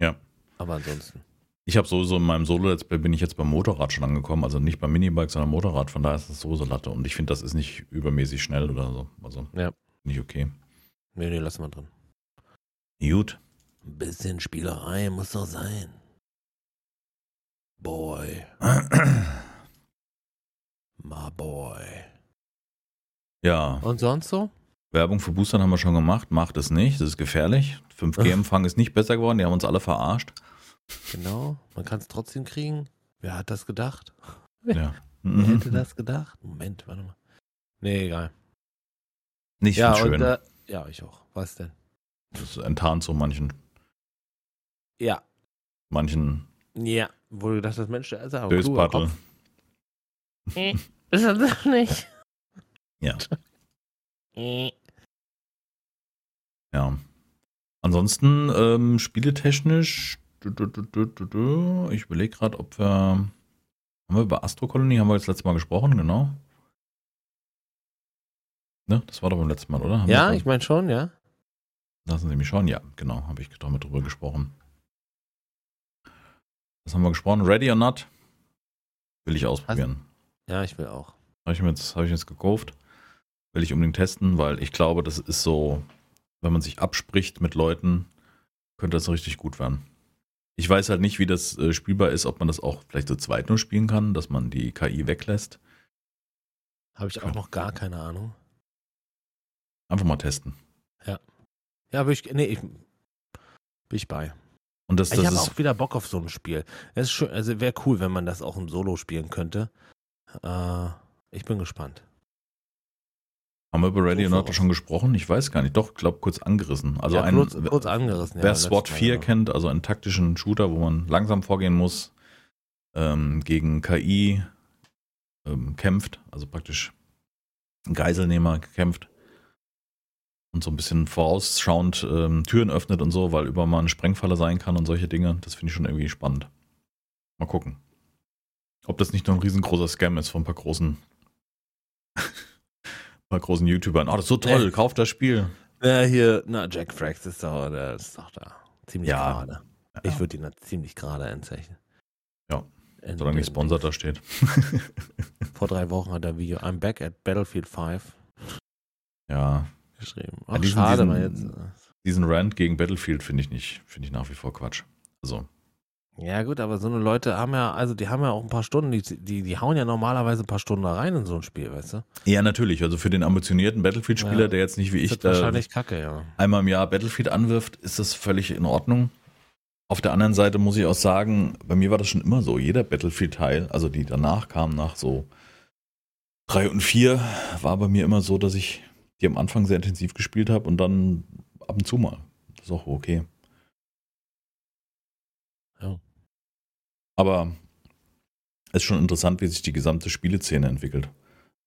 Ja. Aber ansonsten. Ich habe sowieso in meinem Solo Let's Play bin ich jetzt beim Motorrad schon angekommen, also nicht beim Minibike, sondern Motorrad, von daher ist das sowieso Latte und ich finde, das ist nicht übermäßig schnell oder so, also Ja. nicht okay. Nee, nee, lassen wir drin. Gut. Ein bisschen Spielerei muss doch sein. Boy, my boy. Ja, Und sonst so? Werbung für Boostern haben wir schon gemacht, macht es nicht, das ist gefährlich. 5G-Empfang ist nicht besser geworden, die haben uns alle verarscht. Genau, man kann es trotzdem kriegen. Wer hat das gedacht? Ja. Wer hätte das gedacht? Moment, warte mal. Nee, egal. Nicht ja, schön. und, äh, ja, ich auch. Was denn? das enttarnt so manchen, Ja. manchen Ja. Wo du gedacht hast, Mensch, der ist aber ein kluger Dösbattel. Er das nicht? Ja. Ja. Ansonsten ähm, spieletechnisch, ich überlege gerade, ob wir. Haben wir über Astro Colony, haben wir jetzt letztes Mal gesprochen, genau. Ne, das war doch beim letzten Mal, oder? Haben Ja, ich meine schon, ja. Lassen Sie mich schauen, ja, genau, habe ich damit drüber gesprochen. Was haben wir gesprochen? Ready or not? Will ich ausprobieren. Ja, ich will auch. Habe ich mir jetzt, habe ich jetzt gekauft. Will ich unbedingt testen, weil ich glaube, das ist so, wenn man sich abspricht mit Leuten, könnte das richtig gut werden. Ich weiß halt nicht, wie das äh, spielbar ist, ob man das auch vielleicht zu zweit nur spielen kann, dass man die KI weglässt. Habe ich auch noch gar keine Ahnung. Einfach mal testen. Ja, aber ich, nee, ich, bin ich bei. Und das, ich das habe ist, auch wieder Bock auf so ein Spiel. Es ist schön, also wäre cool, wenn man das auch im Solo spielen könnte. Äh, ich bin gespannt. haben wir über Ready or Not schon gesprochen? Ich weiß gar nicht. Doch, glaube kurz angerissen. Also ja, ein, kurz, kurz angerissen. wer ja, SWAT letztes Mal, 4 genau. kennt, also einen taktischen Shooter, wo man langsam vorgehen muss, ähm, gegen KI ähm, kämpft, also praktisch Geiselnehmer kämpft und so ein bisschen vorausschauend ähm, Türen öffnet und so, weil über mal eine Sprengfalle sein kann und solche Dinge. Das finde ich schon irgendwie spannend. Mal gucken. Ob das nicht nur ein riesengroßer Scam ist von ein paar großen, paar großen YouTubern. Oh, das ist so toll, Nee. kauft das Spiel. Ja, hier, na, Jack Frax ist doch, der ist doch da. Ziemlich Ja. gerade. Ich würde ihn da ziemlich gerade entzeichnen. Ja, In- Solange nicht Sponsor da steht. Vor drei Wochen hat er Video I'm back at Battlefield 5 ja, geschrieben. Ja, Ach, diesen- schade, diesen- jetzt. äh, diesen Rant gegen Battlefield finde ich nicht, finde ich nach wie vor Quatsch. Also, Ja, gut, aber so eine Leute haben ja, also die haben ja auch ein paar Stunden, die, die, die hauen ja normalerweise ein paar Stunden da rein in so ein Spiel, weißt du? ja, natürlich. Also für den ambitionierten Battlefield-Spieler, Ja. der jetzt nicht wie Ich da wahrscheinlich kacke, ja. einmal im Jahr Battlefield anwirft, ist das völlig in Ordnung. Auf der anderen Seite muss ich auch sagen, bei mir war das schon immer so. Jeder Battlefield-Teil, also die danach kamen, nach so drei und vier, war bei mir immer so, dass ich die am Anfang sehr intensiv gespielt habe und dann ab und zu mal. Das ist auch okay. Ja. Aber es ist schon interessant, wie sich die gesamte Spieleszene entwickelt.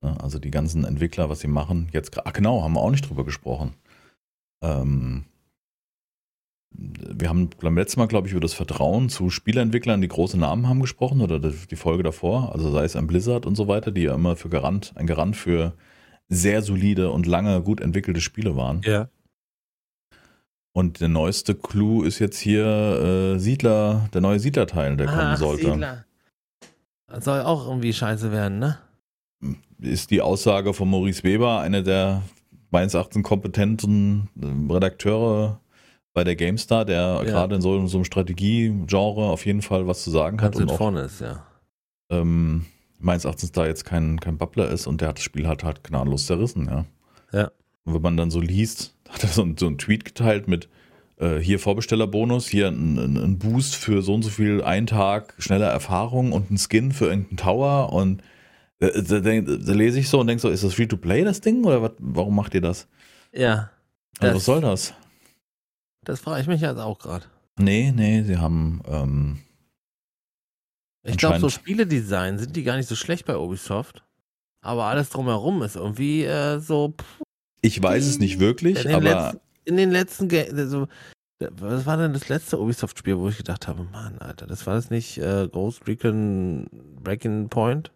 Ne, Also die ganzen Entwickler, was sie machen. Jetzt, ach genau, haben wir auch nicht drüber gesprochen. Ähm, wir haben beim letzten Mal, glaube ich, über das Vertrauen zu Spieleentwicklern, die große Namen haben gesprochen oder die die Folge davor, also sei es ein Blizzard und so weiter, die ja immer für Garant, ein Garant für sehr solide und lange gut entwickelte Spiele waren. Ja. Und der neueste Clou ist jetzt hier äh, Siedler, der neue Siedler-Teil, der kommen sollte. Das soll auch irgendwie scheiße werden, ne? Ist die Aussage von Maurice Weber, einer der meines Erachtens kompetenten äh, Redakteure bei der GameStar, der Ja. gerade in so, so einem Strategie-Genre auf jeden Fall was zu sagen hat Ganz und weit auch vorne ist, ja. ähm, meines Erachtens da jetzt kein, kein Bubbler ist und der hat das Spiel halt halt gnadenlos zerrissen, ja. Ja. Und wenn man dann so liest, hat er so, ein- so einen Tweet geteilt mit äh, hier Vorbestellerbonus, hier ein, ein, Boost für so und so viel einen Tag schneller Erfahrung und ein Skin für irgendeinen Tower und da, da, da, da lese ich so und denke so, ist das Free-to-Play das Ding oder was, warum macht ihr das? Ja. Also Das- was soll das? Das frage ich mich jetzt auch gerade. Nee, nee, sie haben ähm, Ich glaube, so. Spieledesign sind die gar nicht so schlecht bei Ubisoft. Aber alles drumherum ist irgendwie äh, so. Pff, ich weiß es nicht wirklich, in aber letzten, in den letzten, Ga also, was war denn das letzte Ubisoft-Spiel, wo ich gedacht habe, Mann, Alter, das war das nicht äh, Ghost Recon Breaking Point?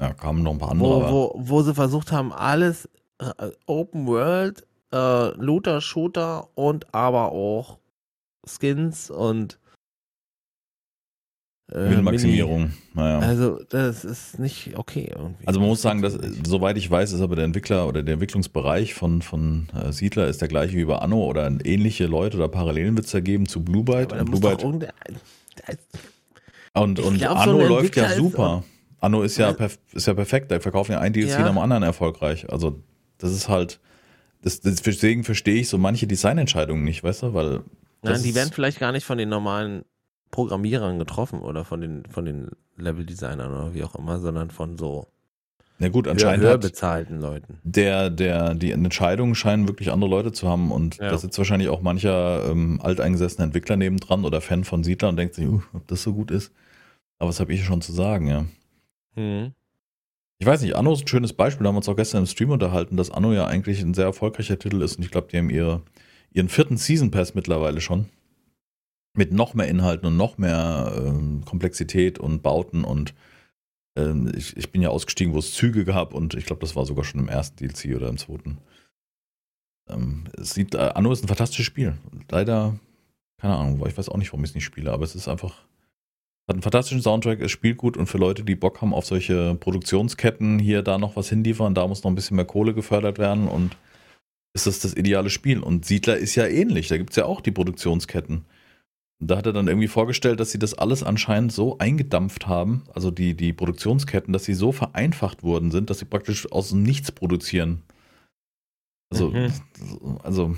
Ja, kamen noch ein paar andere. Wo, wo, wo sie versucht haben, alles äh, Open World, äh, Looter, Shooter und aber auch Skins und äh, Maximierung. Naja. Also das ist nicht okay irgendwie. Also man muss sagen, dass soweit ich weiß, ist aber der Entwickler oder der Entwicklungsbereich von, von äh, Siedler ist der gleiche wie bei Anno oder ähnliche Leute oder Parallelen wird es da geben zu Blue Byte. Ja, Blue Byte und, und glaub, Anno so läuft ja super. Anno ist ja, ist ja perfekt, da verkaufen ja ein DLC ja. nach dem anderen erfolgreich. Also das ist halt, das, deswegen verstehe ich so manche Designentscheidungen nicht, weißt du, weil. Nein, die werden vielleicht gar nicht von den normalen Programmierern getroffen oder von den, von den Level-Designern oder wie auch immer, sondern von so ja gut, anscheinend höher bezahlten Leuten. Der, der, die Entscheidungen scheinen wirklich andere Leute zu haben und ja. da sitzt wahrscheinlich auch mancher ähm, alteingesessener Entwickler nebendran oder Fan von Siedler und denkt sich, uh, ob das so gut ist. Aber was habe ich schon zu sagen, ja. Mhm. Ich weiß nicht, Anno ist ein schönes Beispiel, da haben wir uns auch gestern im Stream unterhalten, dass Anno ja eigentlich ein sehr erfolgreicher Titel ist und ich glaube, die haben ihre, ihren vierten Season Pass mittlerweile schon mit noch mehr Inhalten und noch mehr ähm, Komplexität und Bauten und ähm, ich, ich, bin ja ausgestiegen, wo es Züge gab und ich glaube, das war sogar schon im ersten DLC oder im zweiten. Ähm, es sieht, äh, Anno ist ein fantastisches Spiel. Leider, keine Ahnung, ich weiß auch nicht, warum ich es nicht spiele, aber es ist einfach, hat einen fantastischen Soundtrack, es spielt gut und für Leute, die Bock haben auf solche Produktionsketten, hier, da noch was hinliefern, da muss noch ein bisschen mehr Kohle gefördert werden und ist das das ideale Spiel. Und Siedler ist ja ähnlich, da gibt es ja auch die Produktionsketten. Da hat er dann irgendwie vorgestellt, dass sie das alles anscheinend so eingedampft haben, also die, die Produktionsketten, dass sie so vereinfacht worden sind, dass sie praktisch aus dem Nichts produzieren. Also, mhm. also.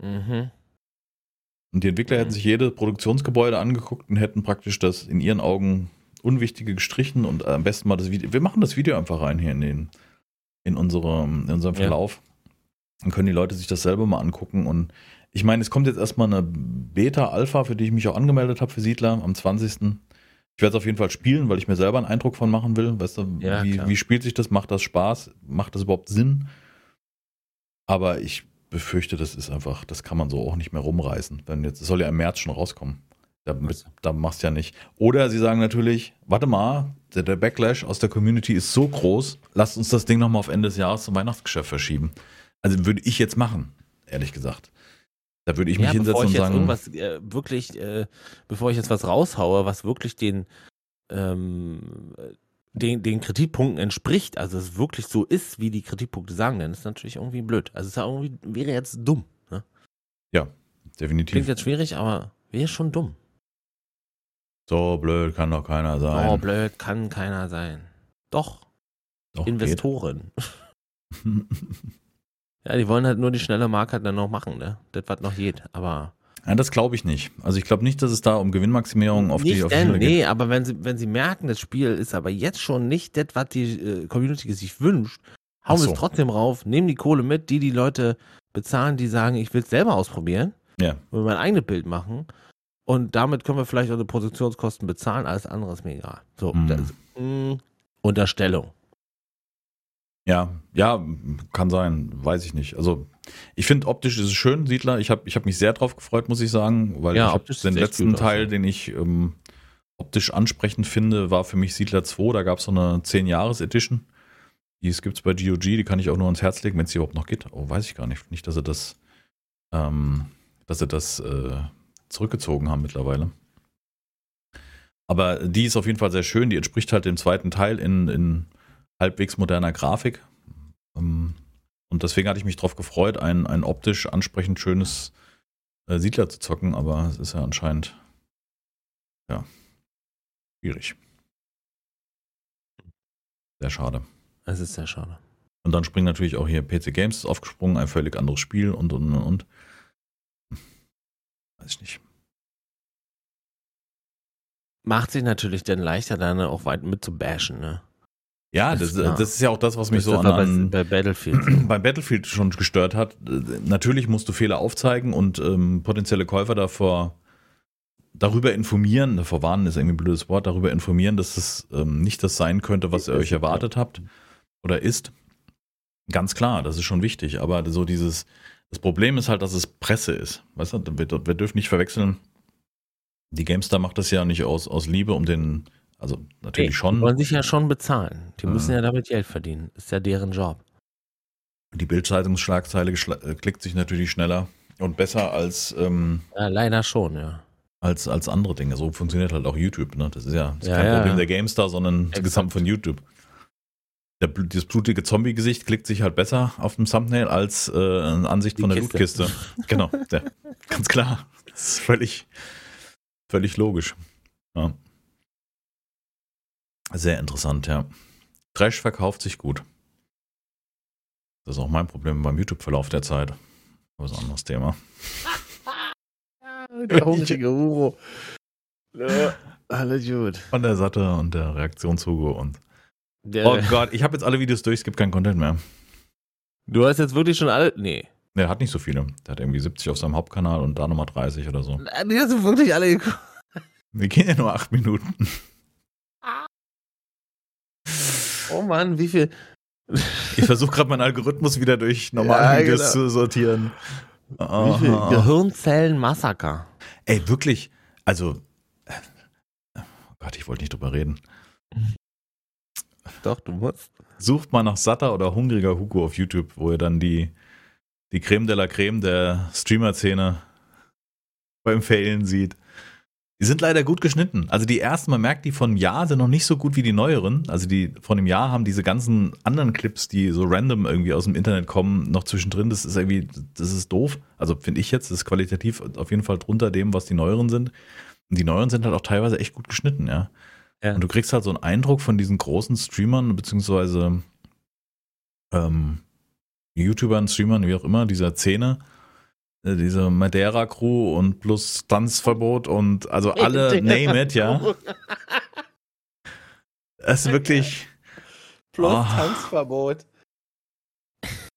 Mhm. Und die Entwickler mhm. hätten sich jede Produktionsgebäude angeguckt und hätten praktisch das in ihren Augen Unwichtige gestrichen und am besten mal das Video. Wir machen das Video einfach rein hier in den, in unserem, in unserem Verlauf. Ja. Dann können die Leute sich das selber mal angucken und ich meine, es kommt jetzt erstmal eine Beta-Alpha, für die ich mich auch angemeldet habe für Siedler am 20. Ich werde es auf jeden Fall spielen, weil ich mir selber einen Eindruck von machen will. Weißt du, ja, wie, wie, spielt sich das? Macht das Spaß? Macht das überhaupt Sinn? Aber ich befürchte, das ist einfach, das kann man so auch nicht mehr rumreißen. Wenn jetzt, es soll ja im März schon rauskommen. Da, da machst du ja nicht. Oder sie sagen natürlich, warte mal, der, der, Backlash aus der Community ist so groß, lasst uns das Ding nochmal auf Ende des Jahres zum Weihnachtsgeschäft verschieben. Also würde ich jetzt machen, ehrlich gesagt. Da würde ich mich ja, hinsetzen und sagen. Irgendwas, äh, wirklich, äh, bevor ich jetzt was raushaue, was wirklich den, ähm, den, den Kritikpunkten entspricht, also es wirklich so ist, wie die Kritikpunkte sagen, dann ist natürlich irgendwie blöd. Also es irgendwie, wäre jetzt dumm. Ne? Ja, definitiv. Klingt jetzt schwierig, aber wäre schon dumm. So blöd kann doch keiner sein. Oh, blöd kann keiner sein. Doch. doch Investoren. Ja, die wollen halt nur die schnelle Marke dann noch machen, ne? Das was noch geht, aber. Ja, das glaube ich nicht. Also ich glaube nicht, dass es da um Gewinnmaximierung auf nicht die auf denn, die Nee, aber wenn sie, wenn sie merken, das Spiel ist aber jetzt schon nicht das, was die äh, Community sich wünscht, hauen so. es trotzdem rauf, nehmen die Kohle mit, die die Leute bezahlen, die sagen, ich will es selber ausprobieren, ja. will mein eigenes Bild machen und damit können wir vielleicht unsere Produktionskosten bezahlen, alles andere ist mir egal. So, mm. das, mh, Unterstellung. Ja, ja, kann sein, weiß ich nicht. Also ich finde optisch ist es schön, Siedler. Ich habe ich hab mich sehr drauf gefreut, muss ich sagen, weil ja, ich habe den letzten Teil, den ich ähm, optisch ansprechend finde, war für mich Siedler 2. Da gab es so eine 10-Jahres-Edition. Die gibt es bei GOG, die kann ich auch nur ans Herz legen, wenn es überhaupt noch geht. Oh, weiß ich gar nicht. Nicht, dass sie das, ähm, dass sie das äh, zurückgezogen haben mittlerweile. Aber die ist auf jeden Fall sehr schön. Die entspricht halt dem zweiten Teil in, in halbwegs moderner Grafik. Ähm, und deswegen hatte ich mich darauf gefreut, ein, ein optisch ansprechend schönes äh, Siedler zu zocken, aber es ist ja anscheinend ja schwierig. Sehr schade. Es ist sehr schade. Und dann springen natürlich auch hier PC Games aufgesprungen, ein völlig anderes Spiel und und und. Weiß ich nicht. Macht sich natürlich dann leichter, dann auch weit mit zu bashen, ne? Ja, das, das, ist ja auch das, was mich das so an, an bei, bei, Battlefield. bei Battlefield schon gestört hat. Natürlich musst du Fehler aufzeigen und ähm, potenzielle Käufer davor darüber informieren, davor warnen ist irgendwie ein blödes Wort, darüber informieren, dass es ähm, nicht das sein könnte, was ihr euch erwartet habt oder ist. Ganz klar, das ist schon wichtig, aber so dieses, Das Problem ist halt, dass es Presse ist. Weißt du, wir, wir dürfen nicht verwechseln. Die GameStar macht das ja nicht aus, aus Liebe, um den, also natürlich Nee, schon. Die wollen sich ja schon bezahlen. Die müssen ja damit Geld verdienen. Ist ja deren Job. Die Bildzeitungsschlagzeile äh, klickt sich natürlich schneller und besser als, ähm, Ja, leider schon, ja. als, als andere Dinge. So funktioniert halt auch YouTube. Ne? Das ist ja, das ist Ja, kein ja, Problem der GameStar, sondern Exakt. gesamt von YouTube. Der, das blutige Zombie-Gesicht klickt sich halt besser auf dem Thumbnail als äh, eine Ansicht Die von der Kiste. Lootkiste. genau, ja, ganz klar. Das ist völlig, völlig logisch. Ja. Sehr interessant, ja. Trash verkauft sich gut. Das ist auch mein Problem beim YouTube-Verlauf der Zeit. Aber ist ein anderes Thema. Der hungrige Uro. Alles gut. Von der Satte und der Reaktionshugo und. Der, Oh Gott, ich habe jetzt alle Videos durch, es gibt keinen Content mehr. du hast jetzt wirklich schon alle. Nee. Der hat nicht so viele. Der hat irgendwie 70 auf seinem Hauptkanal und da nochmal 30 oder so. Die hast du wirklich alle geguckt. Wir gehen ja nur 8 Minuten. Oh Mann, wie viel. Ich versuche gerade meinen Algorithmus wieder durch normale Ja, Videos genau. zu sortieren. Wie viel. Gehirnzellen-Massaker. Ey, wirklich. Also. Oh Gott, ich wollte nicht drüber reden. Doch, du musst. Sucht mal nach satter oder hungriger Hugo auf YouTube, wo ihr dann die, die Creme de la Creme der Streamer-Szene beim Failen sieht. Die sind leider gut geschnitten. Also die ersten, man merkt, die von Jahr sind noch nicht so gut wie die neueren. Also die von dem Jahr haben diese ganzen anderen Clips, die so random irgendwie aus dem Internet kommen, noch zwischendrin. Das ist irgendwie, das ist doof. Also finde ich jetzt, das ist qualitativ auf jeden Fall drunter dem, was die neueren sind. Und die neueren sind halt auch teilweise echt gut geschnitten, ja. Ja. Und du kriegst halt so einen Eindruck von diesen großen Streamern, beziehungsweise ähm, YouTubern, Streamern, wie auch immer, dieser Szene, diese Madeira-Crew und plus Tanzverbot und also alle name it, ja. Es ist wirklich, Plus Oh. Tanzverbot.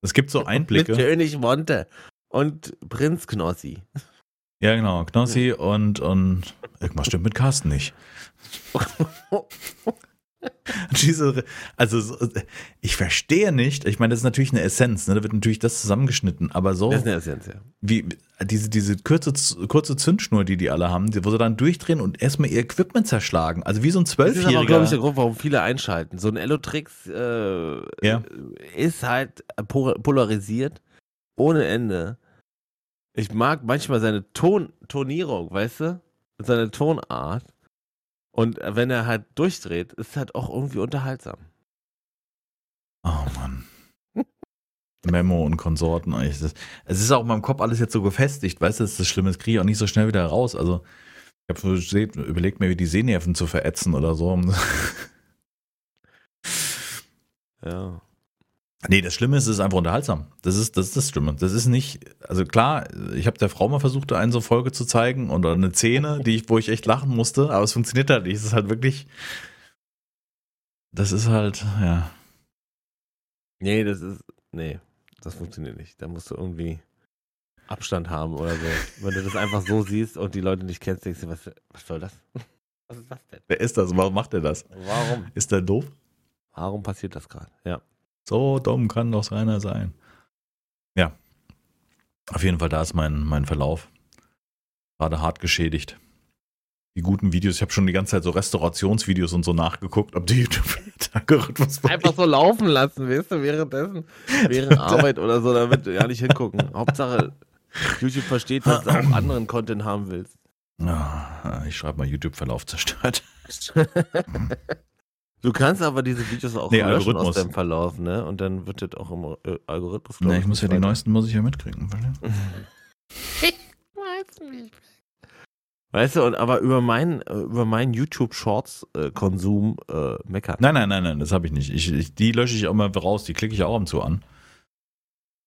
es gibt so Mit Einblicke. König Monte und Prinz Knossi. Ja, genau, Knossi und, und irgendwas stimmt mit Carsten nicht. Diese, also so- ich verstehe nicht, ich meine, das ist natürlich eine Essenz, ne? da wird natürlich das zusammengeschnitten, aber so Das ist eine Essenz, ja. wie diese, diese kurze, kurze Zündschnur, die die alle haben, wo sie dann durchdrehen und erstmal ihr Equipment zerschlagen. Also wie so ein Das ist aber, glaube ich, der Zwölfjähriger. Grund, warum viele einschalten. So ein Elotrix äh, Ja. ist halt po- polarisiert ohne Ende. Ich mag manchmal seine Ton Tonierung, weißt du? Seine Tonart. Und wenn er halt durchdreht, ist halt auch irgendwie unterhaltsam. Oh Mann. Memo und Konsorten. eigentlich. Das- Es ist auch in meinem Kopf alles jetzt so gefestigt, weißt du, das ist das Schlimme, das kriege ich auch nicht so schnell wieder raus. Also ich habe so überlegt, mir wie die Sehnerven zu verätzen oder so. Ja. Nee, das Schlimme ist, es ist einfach unterhaltsam. Das ist, das ist das Schlimme. Das ist nicht, also klar, ich habe der Frau mal versucht, eine so Folge zu zeigen oder eine Szene, die ich, wo ich echt lachen musste, aber es funktioniert halt nicht. Es ist halt wirklich, das ist halt, ja. Nee, das ist. Nee, das funktioniert nicht. Da musst du irgendwie Abstand haben oder so. Wenn du das einfach so siehst und die Leute nicht kennst, denkst du, was, was soll das? Was ist das denn? Wer ist das? Warum macht er das? Warum? Ist der doof? Warum passiert das gerade? Ja. So dumm kann doch seiner sein. Ja. Auf jeden Fall, da ist mein, mein Verlauf. Gerade hart geschädigt. Die guten Videos, ich habe schon die ganze Zeit so Restaurationsvideos und so nachgeguckt, ob die YouTube-Algorithmus Einfach so laufen lassen, weißt du, währenddessen, während Arbeit oder so, damit du ja nicht hingucken. Hauptsache, YouTube versteht, dass du auch anderen Content haben willst. Ah, ich schreibe mal YouTube-Verlauf zerstört. Du kannst aber diese Videos auch Nee, löschen aus deinem Verlauf, ne? Und dann wird das auch im äh, Algorithmus. Nee, ich muss ja die neuesten muss ich ja mitkriegen. verstehst Weißt du, und aber über meinen, äh, über meinen YouTube-Shorts-Konsum äh, meckern. Nein, nein, nein, nein, das habe ich nicht. Ich, ich, die lösche ich auch mal raus, die klicke ich auch ab und zu an.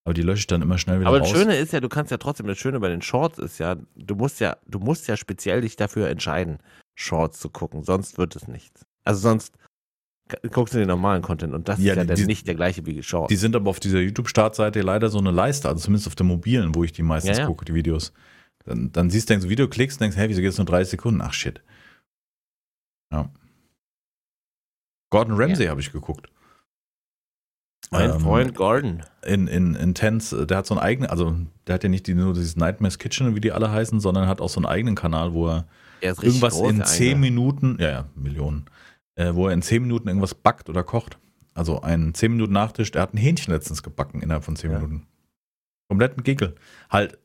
Aber die lösche ich dann immer schnell wieder aber raus. das Schöne ist ja, du kannst ja trotzdem, das Schöne bei den Shorts ist ja, du musst ja, du musst ja speziell dich dafür entscheiden, Shorts zu gucken, sonst wird es nichts. Also sonst guckst du den normalen Content und das Ja, ist ja die- dann nicht der gleiche wie Shorts. Die sind aber auf dieser YouTube-Startseite leider so eine Leiste, also zumindest auf der mobilen, wo ich die meistens Ja, ja. gucke, die Videos. Dann, dann siehst du denkst, Video, klickst und denkst, hey, wieso geht es nur 30 Sekunden? Ach shit. Ja. Gordon Ramsay habe ich geguckt. Mein Ähm, Freund Gordon. in, in Intense, der hat so einen eigenen, also der hat ja nicht die, nur dieses Nightmares Kitchen, wie die alle heißen, sondern hat auch so einen eigenen Kanal, wo er irgendwas in der 10 eine. Minuten, ja, ja, Millionen, äh, wo er in 10 Minuten irgendwas backt oder kocht. Also einen 10 Minuten Nachtisch, der hat ein Hähnchen letztens gebacken innerhalb von 10 Ja. Minuten. Kompletten Gickel. Halt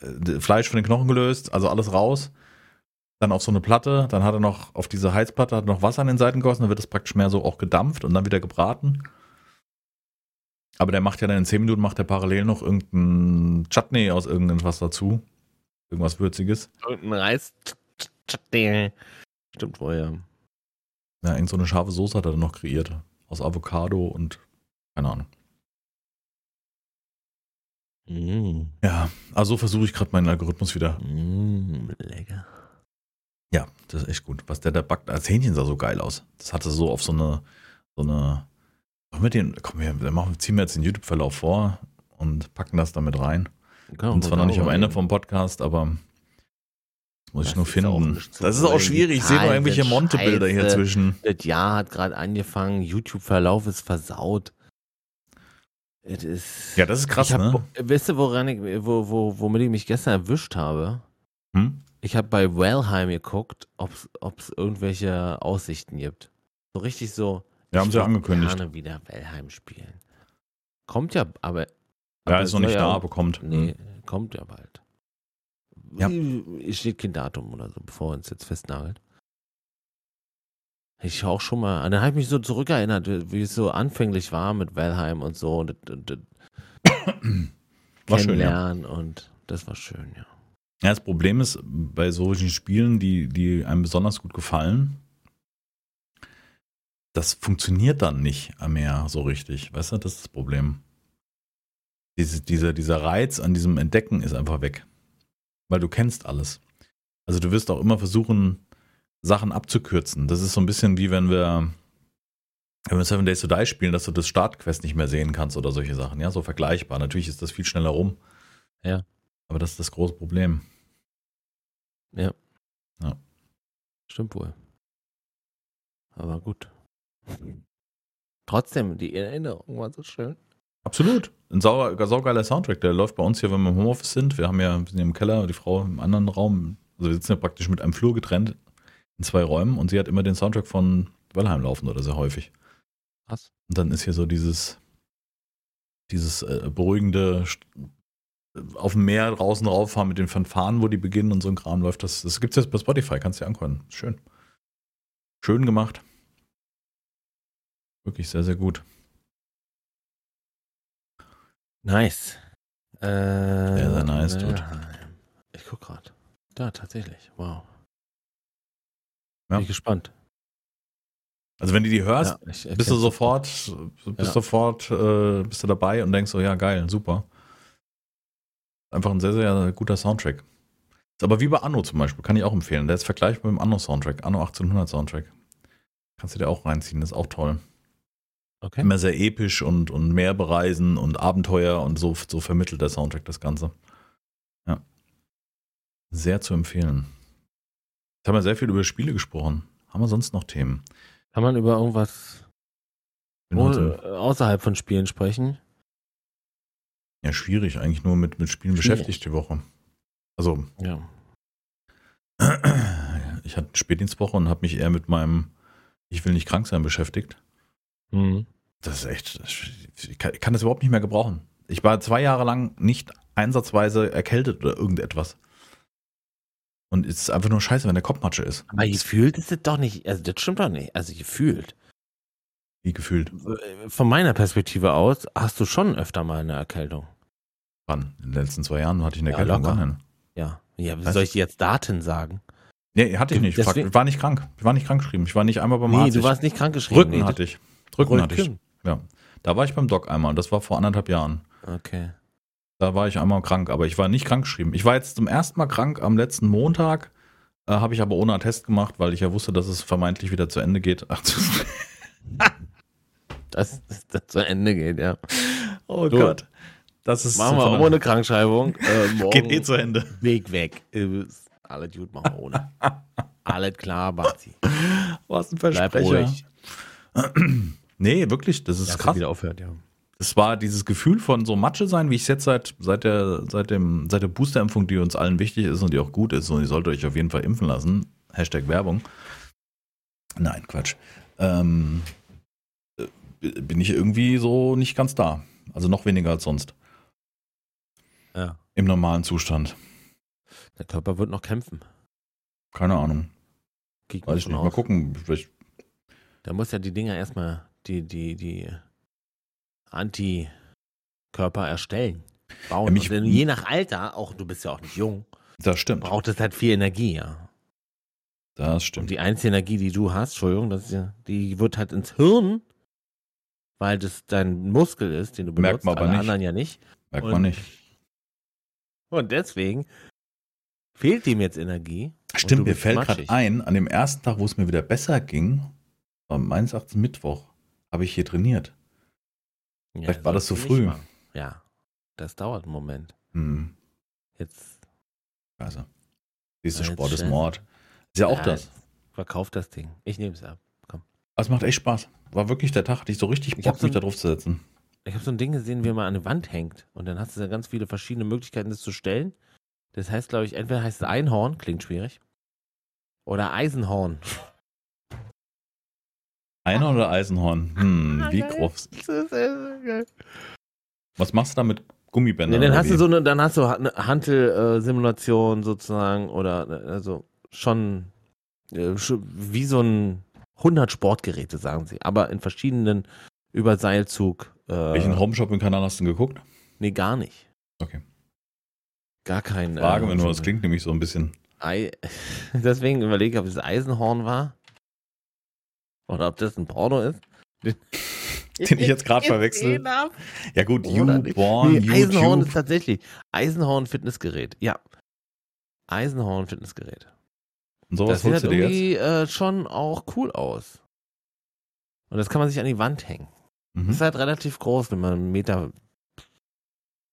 äh, Fleisch von den Knochen gelöst, also alles raus. Dann auf so eine Platte, dann hat er noch auf diese Heizplatte hat er noch Wasser an den Seiten gegossen, dann wird es praktisch mehr so auch gedampft und dann wieder gebraten. Aber der macht ja dann in 10 Minuten macht er parallel noch irgendein Chutney aus irgendwas dazu. Irgendwas Würziges. Irgendein Reis. Chutney. Stimmt wohl, ja. Ja, irgend so eine scharfe Soße hat er dann noch kreiert. Aus Avocado und keine Ahnung. Mm, Ja, also so versuche ich gerade meinen Algorithmus wieder. mm, lecker. Ja, das ist echt gut. Was der da backt, als Hähnchen sah so geil aus. Das hatte so auf so eine, so eine, Machen wir den, komm, wir, machen, ziehen wir jetzt den YouTube-Verlauf vor und packen das damit rein. Genau, Und zwar noch nicht am Ende vom Podcast, aber das muss ich Das nur ist auch finden. das ist auch schwierig. Ich sehe nur irgendwelche Monte-Bilder hier zwischen. Das Jahr hat gerade angefangen, YouTube-Verlauf ist versaut. Es ist. Ja, das ist krass, ich hab, ne? Wisst ihr, woran ich, wo, wo, womit ich mich gestern erwischt habe? Hm? Ich habe bei Wellheim geguckt, ob es irgendwelche Aussichten gibt. So richtig so. Ja, haben ich sie würd angekündigt. gerne wieder Wellheim spielen. Kommt ja, aber. Ja, ist noch nicht da, ja- aber kommt. Nee, kommt ja bald. Ja. Es steht kein Datum oder so, bevor er uns jetzt festnagelt. Ich auch schon mal, dann habe ich mich so zurückerinnert, wie es so anfänglich war mit Valheim und so und, und, und War schön, ja. kennenlernen und das war schön, ja. Ja, das Problem ist, bei solchen Spielen, die, die einem besonders gut gefallen, das funktioniert dann nicht mehr so richtig. Weißt du, das ist das Problem. Diese, dieser, dieser Reiz an diesem Entdecken ist einfach weg. Weil du kennst alles. Also du wirst auch immer versuchen, Sachen abzukürzen. Das ist so ein bisschen wie wenn wir, wenn wir Seven Days to Die spielen, dass du das Startquest nicht mehr sehen kannst oder solche Sachen. Ja, so vergleichbar. Natürlich ist das viel schneller rum. Ja. Aber das ist das große Problem. Stimmt wohl. Aber gut. Trotzdem, die Erinnerung war so schön. Absolut. Ein sauer, saugeiler Soundtrack, der läuft bei uns hier, wenn wir im Homeoffice sind. Wir haben ja, wir sind ja im Keller, die Frau im anderen Raum. Also wir sitzen ja praktisch mit einem Flur getrennt in zwei Räumen und sie hat immer den Soundtrack von Wellheim laufen oder sehr häufig. Krass. Und dann ist hier so dieses, dieses äh, beruhigende St- auf dem Meer draußen rauffahren mit den Fanfaren, wo die beginnen und so ein Kram läuft. Das, das gibt's jetzt bei Spotify, kannst du dir angucken. Schön. Schön gemacht. Wirklich sehr, sehr gut. Nice. Äh, Sehr, sehr nice, dude. Valheim. Ich guck gerade. Da, tatsächlich. Wow. Ja. Bin ich gespannt. Also wenn du die hörst, Ja, bist du sofort, bist Ja. sofort, äh, bist du dabei und denkst so, ja geil, super. Einfach ein sehr, sehr guter Soundtrack. Ist aber wie bei Anno zum Beispiel, kann ich auch empfehlen. Der ist vergleichbar mit dem Anno-Soundtrack, Anno 1800 Soundtrack. Kannst du dir auch reinziehen, das ist auch toll. Okay. Immer sehr episch und, und mehr bereisen und Abenteuer und so, so vermittelt der Soundtrack das Ganze. Ja. Sehr zu empfehlen. Jetzt haben wir sehr viel über Spiele gesprochen. Haben wir sonst noch Themen? Kann man über irgendwas heute- ohne, außerhalb von Spielen sprechen? Ja, schwierig, eigentlich nur mit, mit Spielen Schwierig. beschäftigt die Woche. Also, Ja. ich hatte Spätdienstwoche und habe mich eher mit meinem Ich will nicht krank sein beschäftigt. Mhm. Das ist echt, ich kann, ich kann das überhaupt nicht mehr gebrauchen. Ich war zwei Jahre lang nicht einsatzweise erkältet oder irgendetwas. Und es ist einfach nur scheiße, wenn der Kopfmatsche ist. Aber gefühlt ist das doch nicht, also das stimmt doch nicht. Also gefühlt. Wie gefühlt. Von meiner Perspektive aus hast du schon öfter mal eine Erkältung. Wann? In den letzten zwei Jahren hatte ich eine Ja, Erkältung. locker. Wann? Ja. Ja, soll ich dir jetzt Daten sagen? Nee, hatte ich nicht. Deswegen- Ich war nicht krank. Ich war nicht krank geschrieben. Ich war nicht einmal beim Nee, Arzt. du Ich- warst nicht krankgeschrieben. Rücken nee, hatte ich. Rücken hatte ich. Rücken. Ja. Da war ich beim Doc einmal. Das war vor anderthalb Jahren. Okay. Da war ich einmal krank, aber ich war nicht krank geschrieben. Ich war jetzt zum ersten Mal krank am letzten Montag, äh, habe ich aber ohne Attest gemacht, weil ich ja wusste, dass es vermeintlich wieder zu Ende geht. Ach, Dass dass das zu Ende geht, ja. oh Du. Gott. Das ist Machen wir super. ohne Krankschreibung. Äh, morgen Geht eh zu Ende. Weg weg. Äh, Alles gut, machen wir ohne. Alles klar, Bazi. Was ein Bleib Versprecher. ruhig. Nee, wirklich, das ist er krass. wieder aufhört, ja. das war dieses Gefühl von so Matsche sein, wie ich es jetzt seit, seit der, seit dem, seit der Boosterimpfung, die uns allen wichtig ist und die auch gut ist und ihr solltet euch auf jeden Fall impfen lassen. Hashtag Werbung. Nein, Quatsch. Ähm, äh, bin ich irgendwie so nicht ganz da. Also noch weniger als sonst. Ja. Im normalen Zustand. Der Körper wird noch kämpfen. Keine Ahnung. Weiß ich nicht. Mal gucken. Vielleicht, Da muss ja die Dinger erstmal, die, die, die Antikörper erstellen. Bauen. Ja, mich- Und je nach Alter, auch du bist ja auch nicht jung, das stimmt. braucht es halt viel Energie, ja. Das Und stimmt. die einzige Energie, die du hast, Entschuldigung, das ja, die wird halt ins Hirn, weil das dein Muskel ist, den du benutzt, Merkt man aber alle nicht. anderen ja nicht. Merkt und- man nicht. Und deswegen fehlt ihm jetzt Energie. Und Stimmt, mir fällt gerade ein, an dem ersten Tag, wo es mir wieder besser ging, war meines Erachtens Mittwoch, habe ich hier trainiert. Ja, Vielleicht war das zu nicht früh. Ja, das dauert einen Moment. Hm, Jetzt also. Siehst du, Sport ist. Mord. Ist ja auch Ja, das. Verkauf das Ding. Ich nehme es ab. Komm. Es macht echt Spaß. War wirklich der Tag, hatte ich so richtig Ich Bock, so mich da drauf zu setzen. Ich habe so ein Ding gesehen, wie man an eine Wand hängt. Und dann hast du da ganz viele verschiedene Möglichkeiten, das zu stellen. Das heißt, glaube ich, entweder heißt es Einhorn, klingt schwierig. Oder Eisenhorn. Einer oder Eisenhorn? Hm, wie Geil. groß. Das ist sehr, sehr geil. Was machst du da mit Gummibändern? Nee, dann hast wie? du so eine, dann hast du eine Hantel-Simulation sozusagen oder äh, also schon äh, schon wie so ein 100 Sportgeräte, sagen sie, aber in verschiedenen über Seilzug. Äh, Welchen Home-Shopping-Kanal hast du denn geguckt? Nee, gar nicht. Okay. Gar kein. Frage äh, mir nur, das klingt nämlich so ein bisschen. Ei Deswegen überlege ich, ob es Eisenhorn war. Oder ob das ein Porno ist. Den ich jetzt gerade verwechsel. Ja gut. YouPorn, Nee, Eisenhorn ist YouTube. tatsächlich. Eisenhorn Fitnessgerät. Ja. Eisenhorn Fitnessgerät. Und Das sowas sieht holst halt du dir jetzt? irgendwie äh, schon auch cool aus. Und das kann man sich an die Wand hängen. Mhm. Ist halt relativ groß, wenn man Meter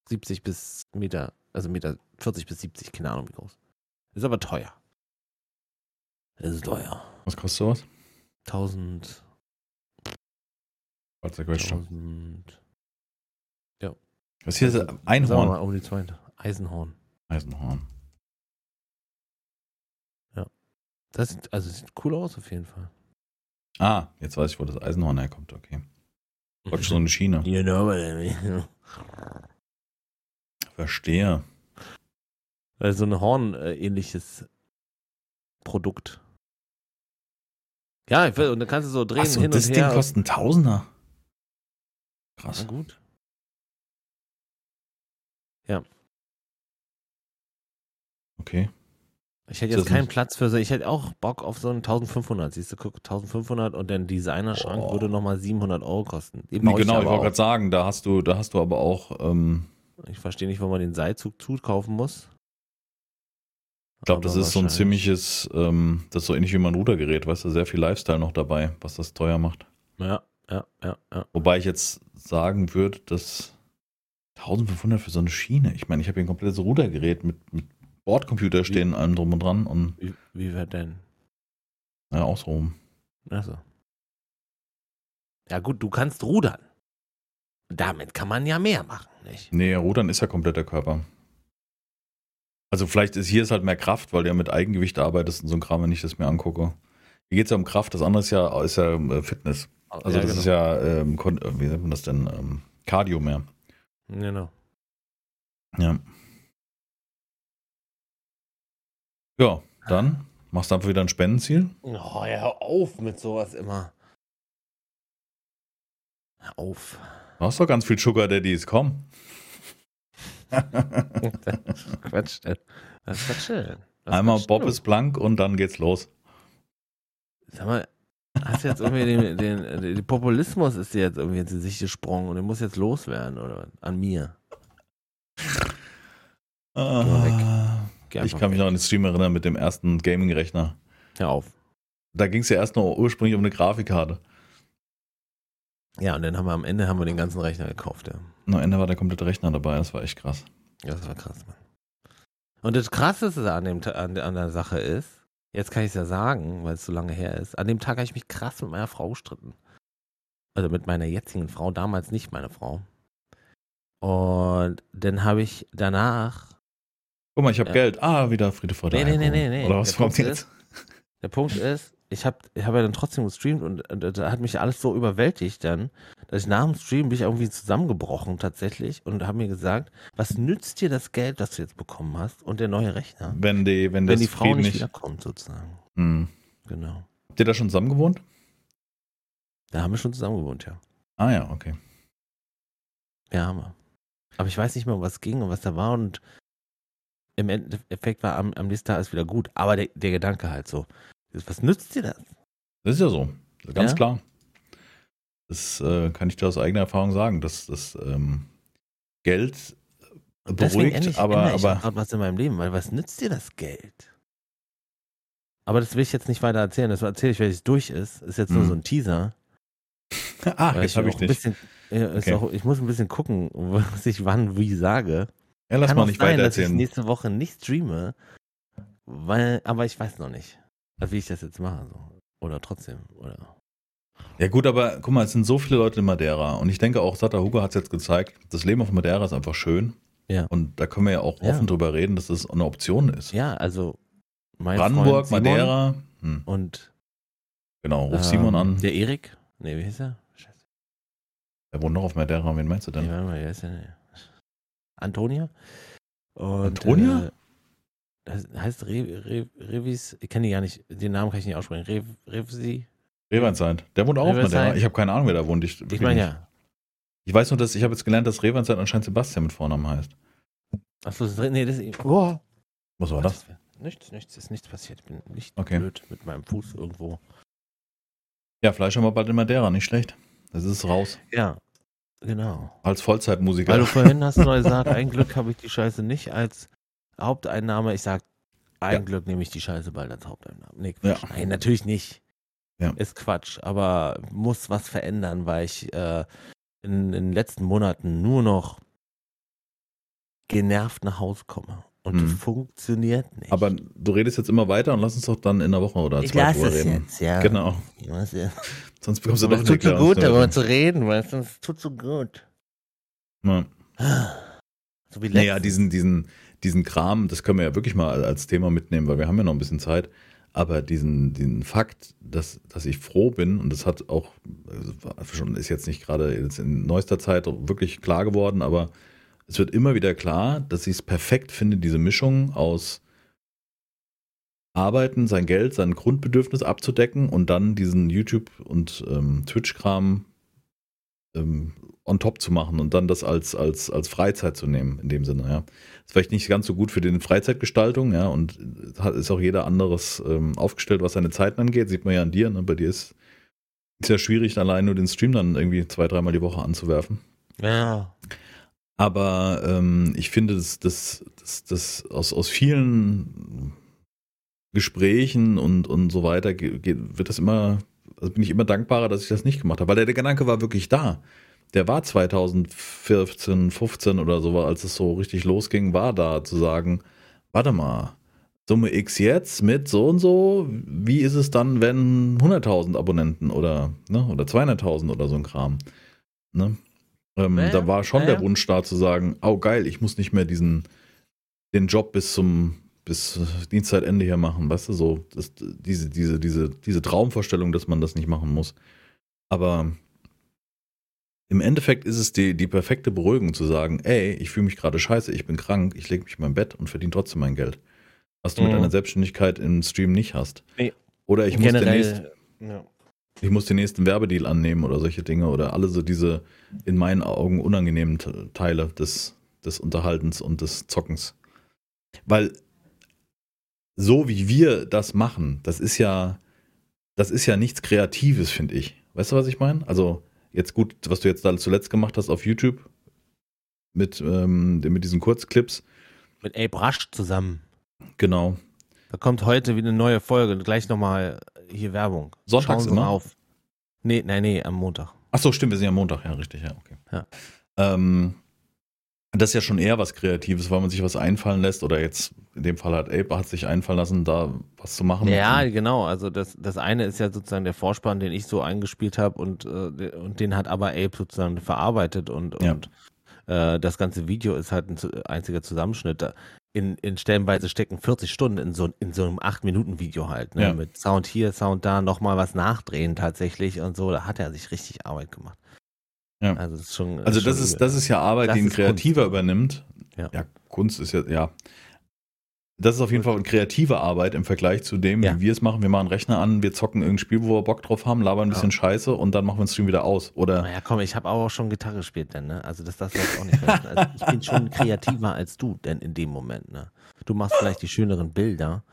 70 bis Meter, also Meter 40 bis 70, keine Ahnung wie groß. Ist aber teuer. Das ist teuer. Was kostet sowas? 1000, Warte, der Question. 1000, Was hier ist wir Einhorn. mal um die 200. Eisenhorn. Eisenhorn. Das sieht, also sieht cool aus auf jeden Fall. Ah, jetzt weiß ich, wo das Eisenhorn herkommt. Okay. Praktisch so eine Schiene. You know what I mean. Verstehe. Also ein Horn-ähnliches Produkt. Ja, ich will, und dann kannst du so drehen Achso, hin das und Ding her. kostet einen Tausender. Na Krass. gut. Okay. Ich hätte jetzt das keinen nicht- Platz für so, ich hätte auch Bock auf so einen 1500. Siehst du, guck, 1500 und dann Designerschrank Boah. würde nochmal 700 Euro kosten. Den Nee, genau, ich aber wollte gerade sagen, da hast du, da hast du aber auch, ähm, Ich verstehe nicht, wo man den Seilzug zukaufen muss. Ich glaube, das ist so ein ziemliches, ähm, das ist so ähnlich wie mein Rudergerät, weißt du, sehr viel Lifestyle noch dabei, was das teuer macht. Ja, ja, ja, ja. Wobei ich jetzt sagen würde, dass 1500 für so eine Schiene, ich meine, ich habe hier ein komplettes Rudergerät mit, mit Bordcomputer stehen, allem drum und dran und Wie, wie wird denn? ja, auch so rum. Achso. Ja, gut, du kannst rudern. Damit kann man ja mehr machen, nicht? Nee, Rudern ist ja komplett der Körper. Also vielleicht ist hier ist halt mehr Kraft, weil du ja mit Eigengewicht arbeitest und so ein Kram, wenn ich das mir angucke. Hier geht es ja um Kraft, das andere ist ja, ist ja äh, Fitness. Also ja, das genau. ist ja, ähm, äh, wie nennt man das denn, ähm, Cardio mehr. Genau. Ja. Ja, dann machst du einfach wieder ein Spendenziel. Oh, ja, hör auf mit sowas immer. Hör auf. Du hast doch ganz viel Sugar Daddies, komm. Quatsch. denn. Das ist Quatsch. Einmal Bob du? ist blank und dann geht's los. Sag mal, hast du jetzt irgendwie den, den, den Populismus ist dir jetzt irgendwie ins Gesicht gesprungen und der muss jetzt loswerden, oder? An mir. Ah, ich kann mich noch an den Stream erinnern mit dem ersten Gaming-Rechner. Hör auf. Da ging es ja erst nur ursprünglich um eine Grafikkarte. Ja, und dann haben wir am Ende haben wir den ganzen Rechner gekauft, ja. Am Ende war der komplette Rechner dabei, das war echt krass. Das war krass, Mann. Und das Krasseste an, dem, an, an der Sache ist, jetzt kann ich es ja sagen, weil es so lange her ist, an dem Tag habe ich mich krass mit meiner Frau gestritten. Also mit meiner jetzigen Frau, damals nicht meine Frau. Und dann habe ich danach. Guck mal, ich habe Ja. Geld. Ah, wieder Friede vor der Nee, nee, nee, nee, nee. Oder was Der kommt Punkt jetzt? Der Punkt ist, ich habe ich hab ja dann trotzdem gestreamt und, und da hat mich alles so überwältigt dann, dass ich nach dem Stream bin ich irgendwie zusammengebrochen tatsächlich und habe mir gesagt, was nützt dir das Geld, das du jetzt bekommen hast und der neue Rechner, Wenn die, wenn, wenn die Frau Frieden nicht nicht. wiederkommt sozusagen. Hm. Genau. Habt ihr da schon zusammen gewohnt? Da haben wir schon zusammen gewohnt, ja. Ah ja, okay. Ja, haben wir. Aber ich weiß nicht mehr, um was es ging und was da war und im Endeffekt war am, am nächsten Tag alles wieder gut. Aber der, der Gedanke halt so, was nützt dir das? Das ist ja so. Ganz Ja? klar. Das äh, kann ich dir aus eigener Erfahrung sagen, dass das ähm, Geld Und beruhigt, endlich aber, ich aber auch grad was in meinem Leben, weil was nützt dir das Geld? Aber das will ich jetzt nicht weiter erzählen. Das erzähle ich, wenn es durch ist. Ist jetzt nur Hm. so ein Teaser. weil jetzt habe ich nicht. bisschen, ja, ist Okay. auch, ich muss ein bisschen gucken, was ich wann wie sage. Ja, lass Kann mal nicht sein, weiter dass ich erzählen. nächste Woche nicht streame, weil, aber ich weiß noch nicht, wie ich das jetzt mache. So. Oder trotzdem. Oder. Ja gut, aber guck mal, es sind so viele Leute in Madeira und ich denke auch, Sata Hugo hat es jetzt gezeigt, das Leben auf Madeira ist einfach schön. Ja. Und da können wir ja auch Ja. offen drüber reden, dass das eine Option ist. Ja, also Brandenburg, Madeira. Hm, und genau, ruf ähm, Simon an. Der Erik. Nee, wie hieß er? Scheiße. Der wohnt noch auf Madeira, wen meinst du Nee, denn? warte mal, wer ist der denn? Antonia? Und, Antonia? Äh, das heißt Re, Re, Revis, ich kenne die gar nicht, den Namen kann ich nicht aussprechen. Rev, Revsi? Reweinzeit. Der wohnt auch Riverside. Madeira. Ich habe keine Ahnung, wer da wohnt. Ich, Ich meine ja. Ich weiß nur, dass ich habe jetzt gelernt, dass Reweinzeit anscheinend Sebastian mit Vornamen heißt. Achso, nee, das ist. Oh. Was war das? Nichts, nichts, ist nichts passiert. Ich bin nicht Okay. blöd mit meinem Fuß irgendwo. Ja, Fleisch haben wir bald in Madeira, nicht schlecht. Das ist raus. Ja, genau. Als Vollzeitmusiker. Weil du vorhin hast du gesagt, ein Glück habe ich die Scheiße nicht als Haupteinnahme. Ich sag, ein Ja. Glück nehme ich die Scheiße bald als Haupteinnahme. Nee, Ja. Quatsch. Nein, natürlich nicht. Ja. Ist Quatsch, aber muss was verändern, weil ich äh, in, in den letzten Monaten nur noch genervt nach Hause komme. Und Hm. das funktioniert nicht. Aber du redest jetzt immer weiter und lass uns doch dann in einer Woche oder ich zwei lasse drüber reden. jetzt, ja. Genau. Ich ja. Sonst bekommst du Aber doch es tut so gut, darüber zu reden, du, es tut so gut. Ja. So wie Naja, letztens. diesen, diesen, diesen Kram, das können wir ja wirklich mal als Thema mitnehmen, weil wir haben ja noch ein bisschen Zeit. Aber diesen, diesen Fakt, dass, dass ich froh bin, und das hat auch, also schon ist jetzt nicht gerade jetzt in neuester Zeit wirklich klar geworden, aber es wird immer wieder klar, dass ich es perfekt finde, diese Mischung aus Arbeiten, sein Geld, sein Grundbedürfnis abzudecken und dann diesen YouTube- und ähm, Twitch-Kram ähm, on top zu machen und dann das als, als, als Freizeit zu nehmen, in dem Sinne, ja. Ist vielleicht nicht ganz so gut für die Freizeitgestaltung, ja, und hat, ist auch jeder anderes ähm, aufgestellt, was seine Zeiten angeht. Sieht man ja an dir, ne? Bei dir ist es ja schwierig, allein nur den Stream dann irgendwie zwei, dreimal die Woche anzuwerfen. Ja. Aber ähm, ich finde, dass das, das, das aus, aus vielen Gesprächen und, und so weiter ge- ge- wird das immer, also bin ich immer dankbarer, dass ich das nicht gemacht habe. Weil der, der Gedanke war wirklich da. Der war 2014, 15 oder so, als es so richtig losging, war da zu sagen, warte mal, Summe X jetzt mit so und so, wie ist es dann, wenn 100.000 Abonnenten oder, ne, oder 200.000 oder so ein Kram, ne? Ähm, Ja, da war schon ja, der. Wunsch da zu sagen, oh geil, ich muss nicht mehr diesen, den Job bis zum, bis Dienstzeitende hier machen, weißt du, so, das, diese, diese, diese, diese Traumvorstellung, dass man das nicht machen muss. Aber im Endeffekt ist es die, die perfekte Beruhigung zu sagen, ey, ich fühle mich gerade scheiße, ich bin krank, ich lege mich in mein Bett und verdiene trotzdem mein Geld. Was du mit Mhm. einer Selbstständigkeit im Stream nicht hast. Nee. Oder ich muss, demnächst, Generell. Ja. ich muss den nächsten Werbedeal annehmen oder solche Dinge oder alle so diese in meinen Augen unangenehmen Te- Teile des, des Unterhaltens und des Zockens. Weil so wie wir das machen, das ist ja, das ist ja nichts Kreatives, finde ich. Weißt du, was ich meine? Also jetzt gut, was du jetzt da zuletzt gemacht hast auf YouTube mit, ähm, mit diesen Kurzclips, Mit Abe Rush zusammen. genau. Da kommt heute wieder eine neue Folge. Gleich nochmal hier Werbung. Sonntags immer? auf. Nee, nein, nee, am Montag. Ach so, stimmt, wir sind ja Montag, ja, richtig, ja, okay. Ja. Ähm, das ist ja schon eher was Kreatives, weil man sich was einfallen lässt oder jetzt in dem Fall hat Abe hat sich einfallen lassen, da was zu machen. Ja, genau. Also das, das eine ist ja sozusagen der Vorspann, den ich so eingespielt habe und, äh, und den hat aber Abe sozusagen verarbeitet und, Ja. und äh, das ganze Video ist halt ein einziger Zusammenschnitt. In, in stellenweise stecken 40 Stunden in so, in so einem 8-Minuten-Video halt. Ne? Ja. Mit Sound hier, Sound da, nochmal was nachdrehen tatsächlich und so. Da hat er sich richtig Arbeit gemacht. Ja. Also das ist schon. Also schon das ist, das ist ja Arbeit, die ein Kreativer übernimmt. Ja. Kunst ist ja, ja. Das ist auf jeden Fall eine kreative Arbeit im Vergleich zu dem, Ja. wie wir es machen. Wir machen Rechner an, wir zocken irgendein Spiel, wo wir Bock drauf haben, labern ein bisschen Scheiße und dann machen wir den Stream wieder aus. Oder Naja, komm, ich habe auch schon Gitarre gespielt, denn, ne? Also das darfst du jetzt auch nicht vergessen. Also ich bin schon kreativer als du, denn in dem Moment, ne? Du machst vielleicht die schöneren Bilder,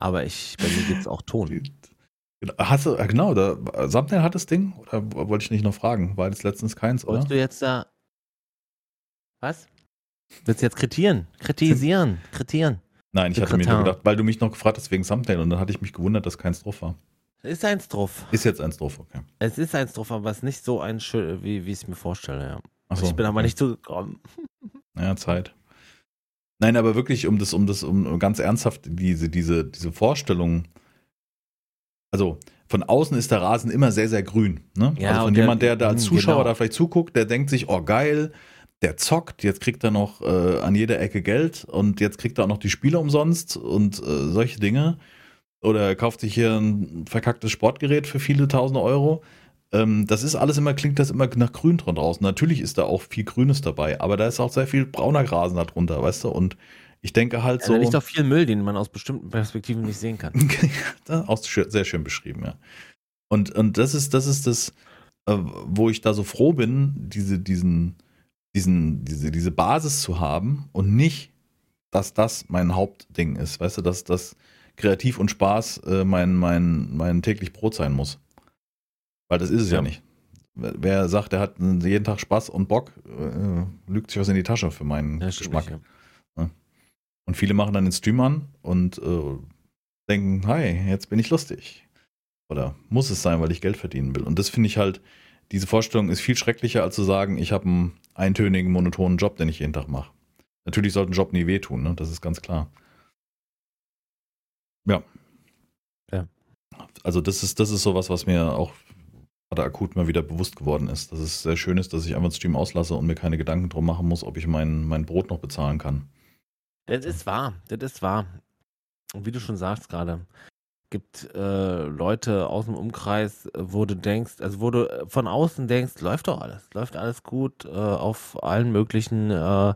aber ich, bei mir gibt's auch Ton. Hast du, genau, da, Thumbnail hat das Ding? Oder wollte ich nicht noch fragen? War das letztens keins, oder? Wolltest du jetzt da. Was? Willst du jetzt kritieren? Kritisieren, kritieren. Nein, ich hatte mir nur gedacht, weil du mich noch gefragt hast wegen Thumbnail und dann hatte ich mich gewundert, dass keins drauf war. Ist eins drauf. Ist jetzt eins drauf, okay. Es ist eins drauf, aber es ist nicht so ein schön, wie, wie ich es mir vorstelle, ja. Achso, ich bin aber okay. nicht zugekommen. Ja, Zeit. Nein, aber wirklich, um das, um das, um ganz ernsthaft, diese, diese, diese Vorstellung, also von außen ist der Rasen immer sehr, sehr grün. Ne? Ja, also von jemand, der da als mh, Zuschauer genau. da vielleicht zuguckt, der denkt sich, oh geil, der zockt, jetzt kriegt er noch äh, an jeder Ecke Geld und jetzt kriegt er auch noch die Spiele umsonst und äh, solche Dinge. Oder er kauft sich hier ein verkacktes Sportgerät für viele tausende Euro. Ähm, das ist alles immer, klingt das immer nach Grün dran draußen. Natürlich ist da auch viel Grünes dabei, aber da ist auch sehr viel brauner Grasen darunter, weißt du? Und ich denke halt Ja, so. da liegt doch viel Müll, den man aus bestimmten Perspektiven nicht sehen kann. Auch sehr schön beschrieben, ja. Und, und das ist, das ist das, äh, wo ich da so froh bin, diese, diesen, diesen, diese, diese Basis zu haben und nicht, dass das mein Hauptding ist. Weißt du, dass das kreativ und Spaß äh, mein, mein, mein täglich Brot sein muss. Weil das ist es ja, Ja. nicht. Wer sagt, der hat jeden Tag Spaß und Bock, äh, lügt sich was in die Tasche für meinen Ja, Geschmack. nicht, ja. Und viele machen dann den Stream an und äh, denken, hi, jetzt bin ich lustig. Oder muss es sein, weil ich Geld verdienen will. Und das finde ich halt, diese Vorstellung ist viel schrecklicher, als zu sagen, ich habe einen eintönigen, monotonen Job, den ich jeden Tag mache. Natürlich sollte ein Job nie wehtun, ne? das ist ganz klar. Ja. Ja. Also das ist, das ist sowas, was mir auch gerade akut mal wieder bewusst geworden ist. Dass es sehr schön ist, dass ich einfach den Stream auslasse und mir keine Gedanken drum machen muss, ob ich mein, mein Brot noch bezahlen kann. Das ist wahr, das ist wahr. Und wie du schon sagst gerade, gibt äh, Leute aus dem Umkreis, wo du denkst, also wo du äh, von außen denkst, läuft doch alles, läuft alles gut, äh, auf allen möglichen äh,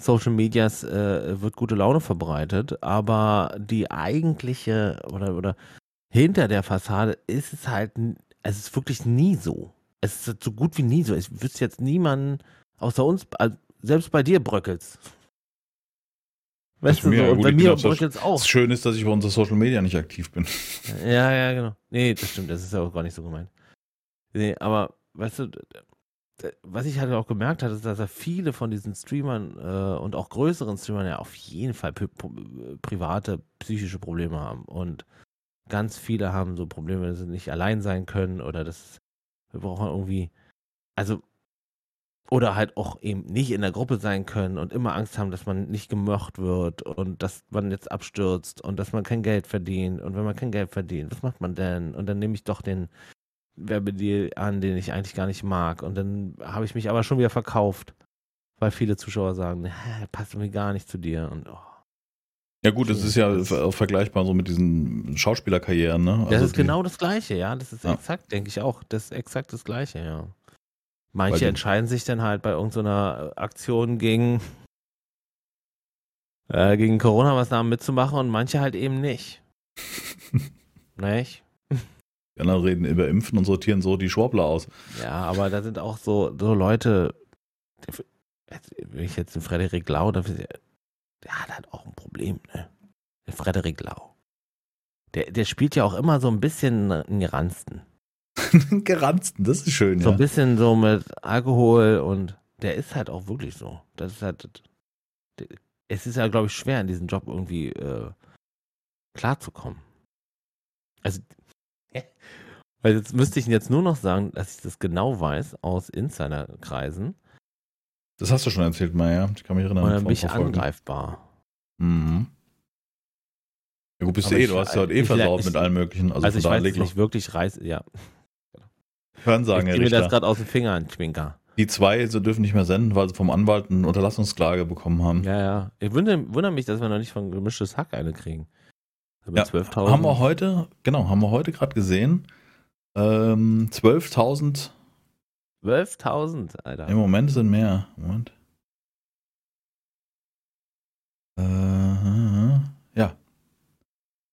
Social Medias äh, wird gute Laune verbreitet, aber die eigentliche oder, oder hinter der Fassade ist es halt, es ist wirklich nie so. Es ist so gut wie nie so. Ich wüsste jetzt niemanden außer uns, also selbst bei dir bröckelt's. Weißt du, mir, so, ja und gut, bei mir Social- bröckelt's auch. Das Schöne ist, dass ich bei unserer Social Media nicht aktiv bin. Ja, ja, genau. Nee, das stimmt, das ist ja auch gar nicht so gemeint. Nee, aber weißt du, was ich halt auch gemerkt habe, ist, dass er viele von diesen Streamern äh, und auch größeren Streamern ja auf jeden Fall pri private psychische Probleme haben. Und ganz viele haben so Probleme, dass sie nicht allein sein können oder dass wir brauchen irgendwie, also oder halt auch eben nicht in der Gruppe sein können und immer Angst haben, dass man nicht gemocht wird und dass man jetzt abstürzt und dass man kein Geld verdient. Und wenn man kein Geld verdient, was macht man denn? Und dann nehme ich doch den Werbedeal an, den ich eigentlich gar nicht mag. Und dann habe ich mich aber schon wieder verkauft, weil viele Zuschauer sagen, "Hä, passt irgendwie gar nicht zu dir. Und oh. Ja gut, das ist ja das- auch vergleichbar so mit diesen Schauspielerkarrieren, ne? Das Also ist die- genau das Gleiche, ja. Das ist Ja. exakt, denke ich auch. Das ist exakt das Gleiche, ja. Manche du- entscheiden sich dann halt bei irgendeiner Aktion gegen, äh, gegen Corona-Maßnahmen mitzumachen und manche halt eben nicht. nicht? Die anderen reden über Impfen und sortieren so die Schwurbler aus. Ja, aber da sind auch so, so Leute, wenn ich jetzt den Frederik Lau, der, der hat halt auch ein Problem, ne? Der Frederik Lau. Der, der spielt ja auch immer so ein bisschen einen Geranzten. Geranzten, das ist schön, So ja. ein bisschen so mit Alkohol und der ist halt auch wirklich so. Das ist halt. Es ist ja, glaube ich, schwer, in diesem Job irgendwie äh, klarzukommen. Also, weil jetzt müsste ich jetzt nur noch sagen, dass ich das genau weiß aus Insiderkreisen Das hast du schon erzählt, Maya. Ich kann mich erinnern. und dann bin ich angreifbar. Mhm. Ja gut, bist Aber du eh, du hast ja heute eh versaut mit allem möglichen. Also, Also, von ich weiß leg nicht wirklich reiß, ja. Hörensagen, ich Herr ziehe mir das gerade aus den Fingern, Schwinker. Die zwei sie dürfen nicht mehr senden, weil sie vom Anwalt eine Unterlassungsklage bekommen haben. Ja, ja. Ich wundere, wundere mich, dass wir noch nicht von gemischtes Hack eine kriegen. Ja, haben wir heute, genau, haben wir heute gerade gesehen. Ähm, 12.000. 12.000, Alter. Im Moment sind mehr. Moment. Äh, ja.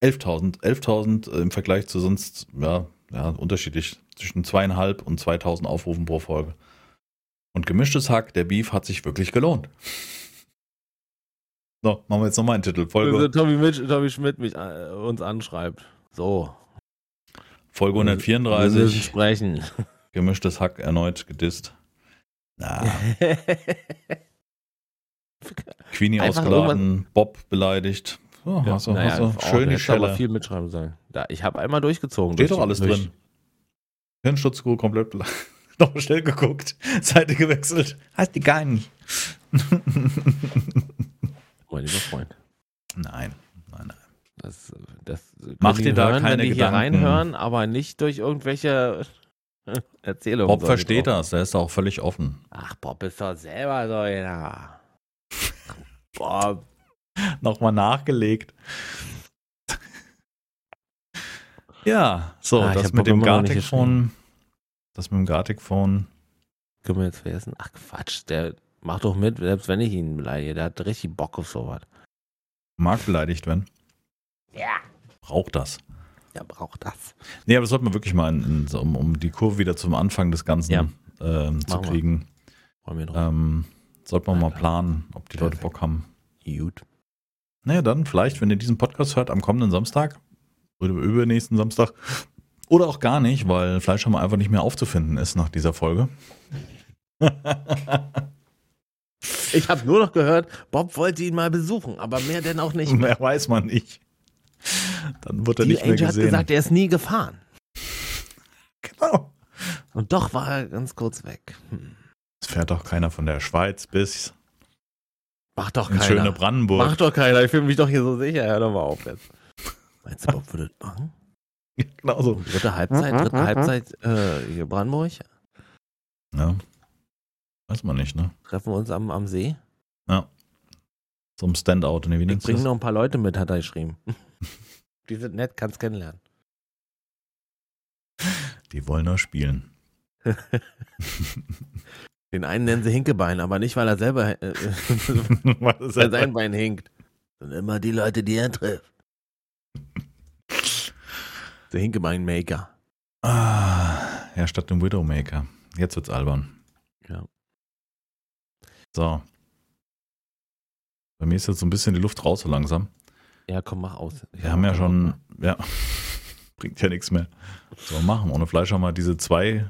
11.000. 11.000 im Vergleich zu sonst, ja, ja, unterschiedlich. Zwischen zweieinhalb und 2.000 Aufrufen pro Folge. Und gemischtes Hack, der Beef hat sich wirklich gelohnt. So, machen wir jetzt nochmal einen Titel. Folge. Also, Tommy, Mitch, Tommy Schmidt mich, äh, uns anschreibt. So. Folge 134. Wir sprechen. Gemischtes Hack erneut gedisst. Na. Queenie ausgeladen, Bob beleidigt. Oh, ja, hast du, naja, hast du schön die Schelle. viel mitschreiben sollen. Da, ich habe einmal durchgezogen. Steht doch alles durch. drin. Hirnschutzguru komplett. Nochmal schnell geguckt, Seite gewechselt. Heißt die gar nicht. mein lieber Freund. Nein, nein, nein. Das, das Mach dir da hören, keine wenn die Gedanken. hier reinhören, aber nicht durch irgendwelche Erzählungen. Bob versteht das, der ist auch völlig offen. Ach, Bob ist doch selber so einer. Bob. Nochmal nachgelegt. Ja, so, ah, das mit dem Gartic-Phone. Das mit dem Gartic-Phone. Können wir jetzt vergessen? Ach Quatsch, der Mach doch mit, selbst wenn ich ihn beleidige. Der hat richtig Bock auf sowas. Mag beleidigt werden. Ja. Braucht das. Ja, braucht das. Nee, aber das sollte man wirklich mal, in, in, um, um die Kurve wieder zum Anfang des Ganzen ja. ähm, zu kriegen. Ähm, sollte man mal planen, ob die Perfekt. Leute Bock haben. Gut. Naja, dann vielleicht, wenn ihr diesen Podcast hört, am kommenden Samstag oder übernächsten Samstag oder auch gar nicht, weil Fleischhammer einfach nicht mehr aufzufinden ist nach dieser Folge. Ich habe nur noch gehört, Bob wollte ihn mal besuchen, aber mehr denn auch nicht. Mehr weiß man nicht. Dann wird er Die nicht mehr Angel gesehen. hat gesagt, er ist nie gefahren. Genau. Und doch war er ganz kurz weg. Hm. Es fährt doch keiner von der Schweiz bis Macht doch keiner. schöne Brandenburg. Macht doch keiner. Ich fühle mich doch hier so sicher. Hör doch mal auf jetzt. Meinst du, Bob würde das machen? genau so. Dritte Halbzeit, dritte Halbzeit äh, hier Brandenburg. Ja. Weiß man nicht, ne? Treffen wir uns am, am See? Ja. Zum Standout. Ne, wie ich bringe noch ein paar Leute mit, hat er geschrieben. Die sind nett, kannst kennenlernen. Die wollen nur spielen. Den einen nennen sie Hinkebein, aber nicht, weil er selber äh, weil sein Bein hinkt. Sind immer die Leute, die er trifft. Der Hinkebein-Maker. Ah, ja, statt dem Widowmaker. Jetzt wird's albern. Ja. So. Bei mir ist jetzt so ein bisschen die Luft raus so langsam. Ja, komm, mach aus. Wir haben ja schon, ja, bringt ja nichts mehr. So, machen. Ohne Fleisch haben wir diese zwei.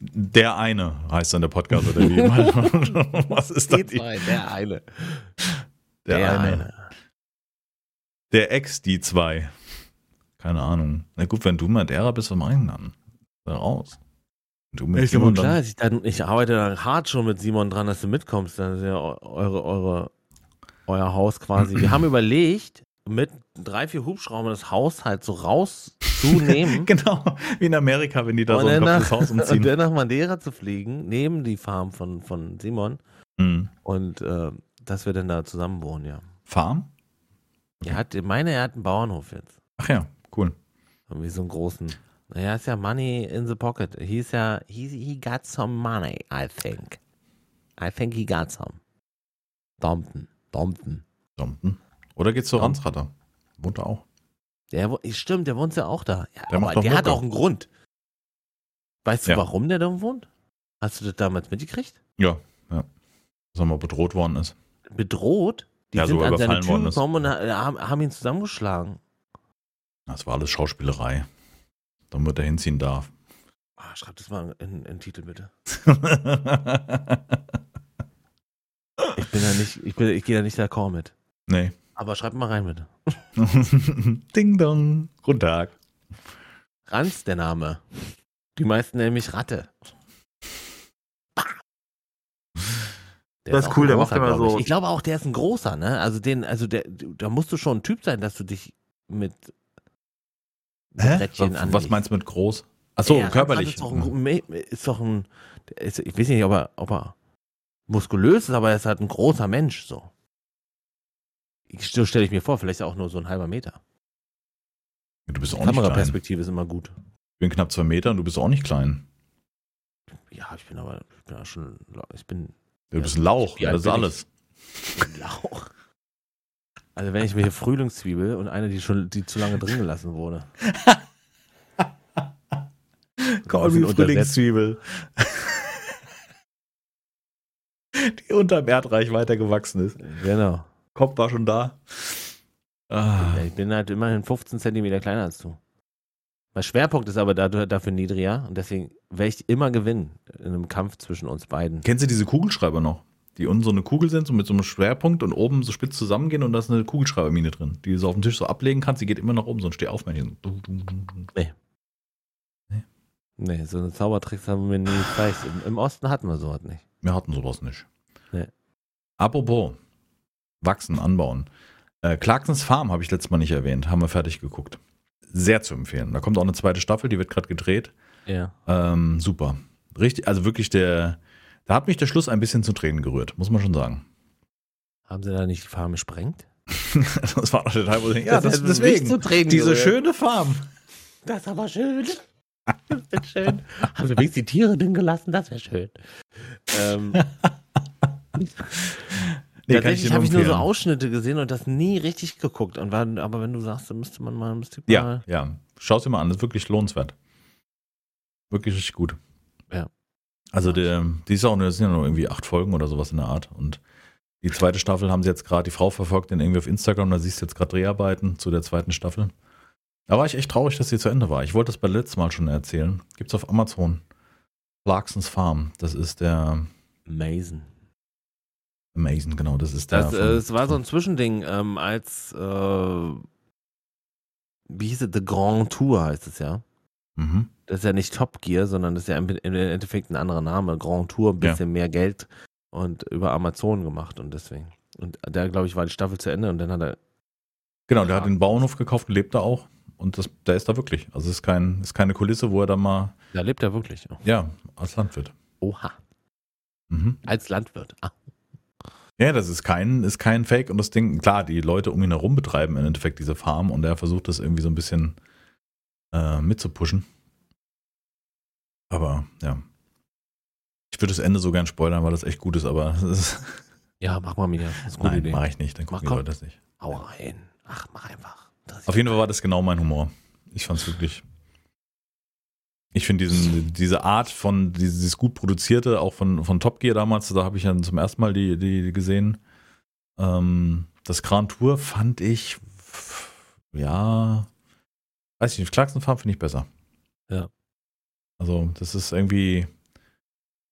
Der eine heißt dann der Podcast oder wie? Was ist das? Die zwei, der eine. Der, der eine. eine. Der Ex, die zwei. Keine Ahnung. Na gut, wenn du mal derer bist, was machen dann? Da raus. Du mit ich Simon klar, ich, dann, ich, arbeite dann hart schon mit Simon dran, dass du mitkommst. Das ist ja eure, eure, euer Haus quasi. Wir haben überlegt, mit drei, vier Hubschraubern das Haus halt so rauszunehmen. genau, wie in Amerika, wenn die da so ein nach, Haus umziehen. Und dann nach Madeira zu fliegen, neben die Farm von, von Simon. Mhm. Und äh, dass wir dann da zusammen wohnen, ja. Farm? Okay. Er hat, meine, er hat einen Bauernhof jetzt. Ach ja, cool. Irgendwie so einen großen. Naja, ist ja Money in the Pocket. He's ja, he, he got some money, I think. I think he got some. Dompton. Dompton. Dompton. Oder geht's zu Ransratter? Wohnt er auch. Der, stimmt, der wohnt ja auch da. Ja, der aber der hat auch einen Grund. Weißt du, ja. warum der da wohnt? Hast du das damals mitgekriegt? Ja, ja. Dass er mal bedroht worden ist. Bedroht? Die ja, sind an seine Tür gekommen und haben ihn zusammengeschlagen. Das war alles Schauspielerei damit er hinziehen darf. Ah, schreib das mal in, den Titel bitte. ich bin da nicht, ich, bin, ich gehe da nicht d'accord mit. Nee. Aber schreib mal rein bitte. Ding dong. Guten Tag. Ranz, der Name. Die meisten nennen mich Ratte. Der das ist, cool, der macht immer so. Ich. ich glaube auch, der ist ein großer, ne? Also den, also der, da musst du schon ein Typ sein, dass du dich mit Hä? Was, was meinst du mit groß? Achso, ja, körperlich. Ist doch, ein, ist doch ein, ist, ich weiß nicht, ob er, ob er muskulös ist, aber er ist halt ein großer Mensch, so. Ich, so stelle ich mir vor, vielleicht auch nur so ein halber Meter. Du bist auch nicht klein. Kameraperspektive ist immer gut. Ich bin knapp zwei Meter und du bist auch nicht klein. Ja, ich bin aber, ich bin ja schon, ich bin. Du bist ein Lauch, alt das ist ich? alles. Ein Lauch. Also wenn ich mir hier Frühlingszwiebel und eine, die schon, die zu lange drin gelassen wurde. Call me Frühlingszwiebel. Die unterm Erdreich weitergewachsen ist. Genau. Kopf war schon da. Ah, ich bin halt immerhin 15 Zentimeter kleiner als du. Mein Schwerpunkt ist aber dafür niedriger und deswegen werde ich immer gewinnen in einem Kampf zwischen uns beiden. Kennst du diese Kugelschreiber noch? Die unten so eine Kugel sind, so mit so einem Schwerpunkt und oben so spitz zusammengehen und da ist eine Kugelschreibermine drin, die du so auf dem Tisch so ablegen kannst, die geht immer nach oben, so ein Stehaufmännchen. Nee, so eine Zaubertricks haben wir nie gezeigt. Im, Im Osten hatten wir sowas nicht. Wir hatten sowas nicht. Nee. Apropos, wachsen, anbauen. Äh, Clarksons Farm habe ich letztes Mal nicht erwähnt, haben wir fertig geguckt. Sehr zu empfehlen. Da kommt auch eine zweite Staffel, die wird gerade gedreht. Ja. Ähm, super. Richtig, also wirklich der, da hat mich der Schluss ein bisschen zu Tränen gerührt, muss man schon sagen. Haben sie da nicht die Farm gesprengt? das war doch der Teil, wo ich, ja, Das das, deswegen. zu Tränen Diese gerührt. schöne Farm. Das ist aber schön. Das wird schön. Haben sie wenigstens die Tiere drin gelassen? Das wäre schön. Ähm, Nee, tatsächlich habe ich nur so. Ausschnitte gesehen und das nie richtig geguckt. Und war, aber wenn du sagst, dann müsste man mal, müsste Ja, mal ja. Schau dir mal an, das ist wirklich lohnenswert. Wirklich richtig gut. Ja. Also der, die ist auch nur, das sind ja nur irgendwie acht Folgen oder sowas in der Art. Und die zweite Staffel haben sie jetzt gerade, die Frau verfolgt den irgendwie auf Instagram, da siehst du jetzt gerade Dreharbeiten zu der zweiten Staffel. Da war ich echt traurig, dass sie zu Ende war. Ich wollte das bei letztes Mal schon erzählen. Gibt's auf Amazon. Clarksons Farm. Das ist der Mason. Amazing, genau. Das ist der. Das, äh, es war so ein Zwischending, ähm, als, äh, wie hieß es, The Grand Tour heißt es ja. Mhm. Das ist ja nicht Top Gear, sondern das ist ja im Endeffekt ein anderer Name. Grand Tour, ein bisschen mehr Geld und über Amazon gemacht und deswegen. Und da, glaube ich, war die Staffel zu Ende und dann hat er, Genau, der hat den Bauernhof gekauft und lebt da auch. Und das, der ist da wirklich. Also es ist, kein, ist keine Kulisse, wo er da mal, da lebt er wirklich. ja, als Landwirt. Oha, Mhm. als Landwirt. Ah, Ja, das ist kein, ist kein Fake. Und das Ding, klar, die Leute um ihn herum betreiben im Endeffekt diese Farm und er versucht das irgendwie so ein bisschen äh, mitzupushen. Aber ja. Ich würde das Ende so gern spoilern, weil das echt gut ist, aber ist, ja, mach mal mir. Nein, Idee. mache ich nicht. Dann Mach, gucken die komm. Leute das nicht. Hau rein. Ach, mach einfach. Auf jeden Fall war das genau mein Humor. Ich fand es wirklich. Ich finde diese Art von, dieses gut produzierte, auch von, von Top Gear damals, da habe ich ja zum ersten Mal die, die gesehen. Ähm, das Grand Tour fand ich, ja, weiß ich nicht, Clarkson Farm finde ich besser. Ja. Also, das ist irgendwie,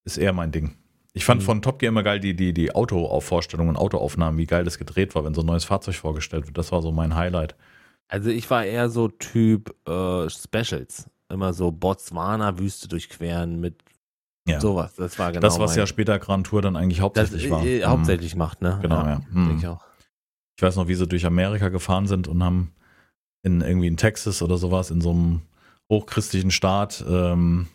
ist eher mein Ding. Ich fand Mhm. von Top Gear immer geil die, die, die Autovorstellungen, Autoaufnahmen, wie geil das gedreht war, wenn so ein neues Fahrzeug vorgestellt wird. Das war so mein Highlight. Also ich war eher so Typ äh, Specials. Immer so Botswana-Wüste durchqueren mit Ja. sowas. Das war genau das, was ja später Grand Tour dann eigentlich das hauptsächlich war. äh, Mhm. hauptsächlich macht, ne? Genau, ja. Mhm. Denke ich auch. Ich weiß noch, wie sie durch Amerika gefahren sind und haben in irgendwie in Texas oder sowas, in so einem hochchristlichen Staat, ähm,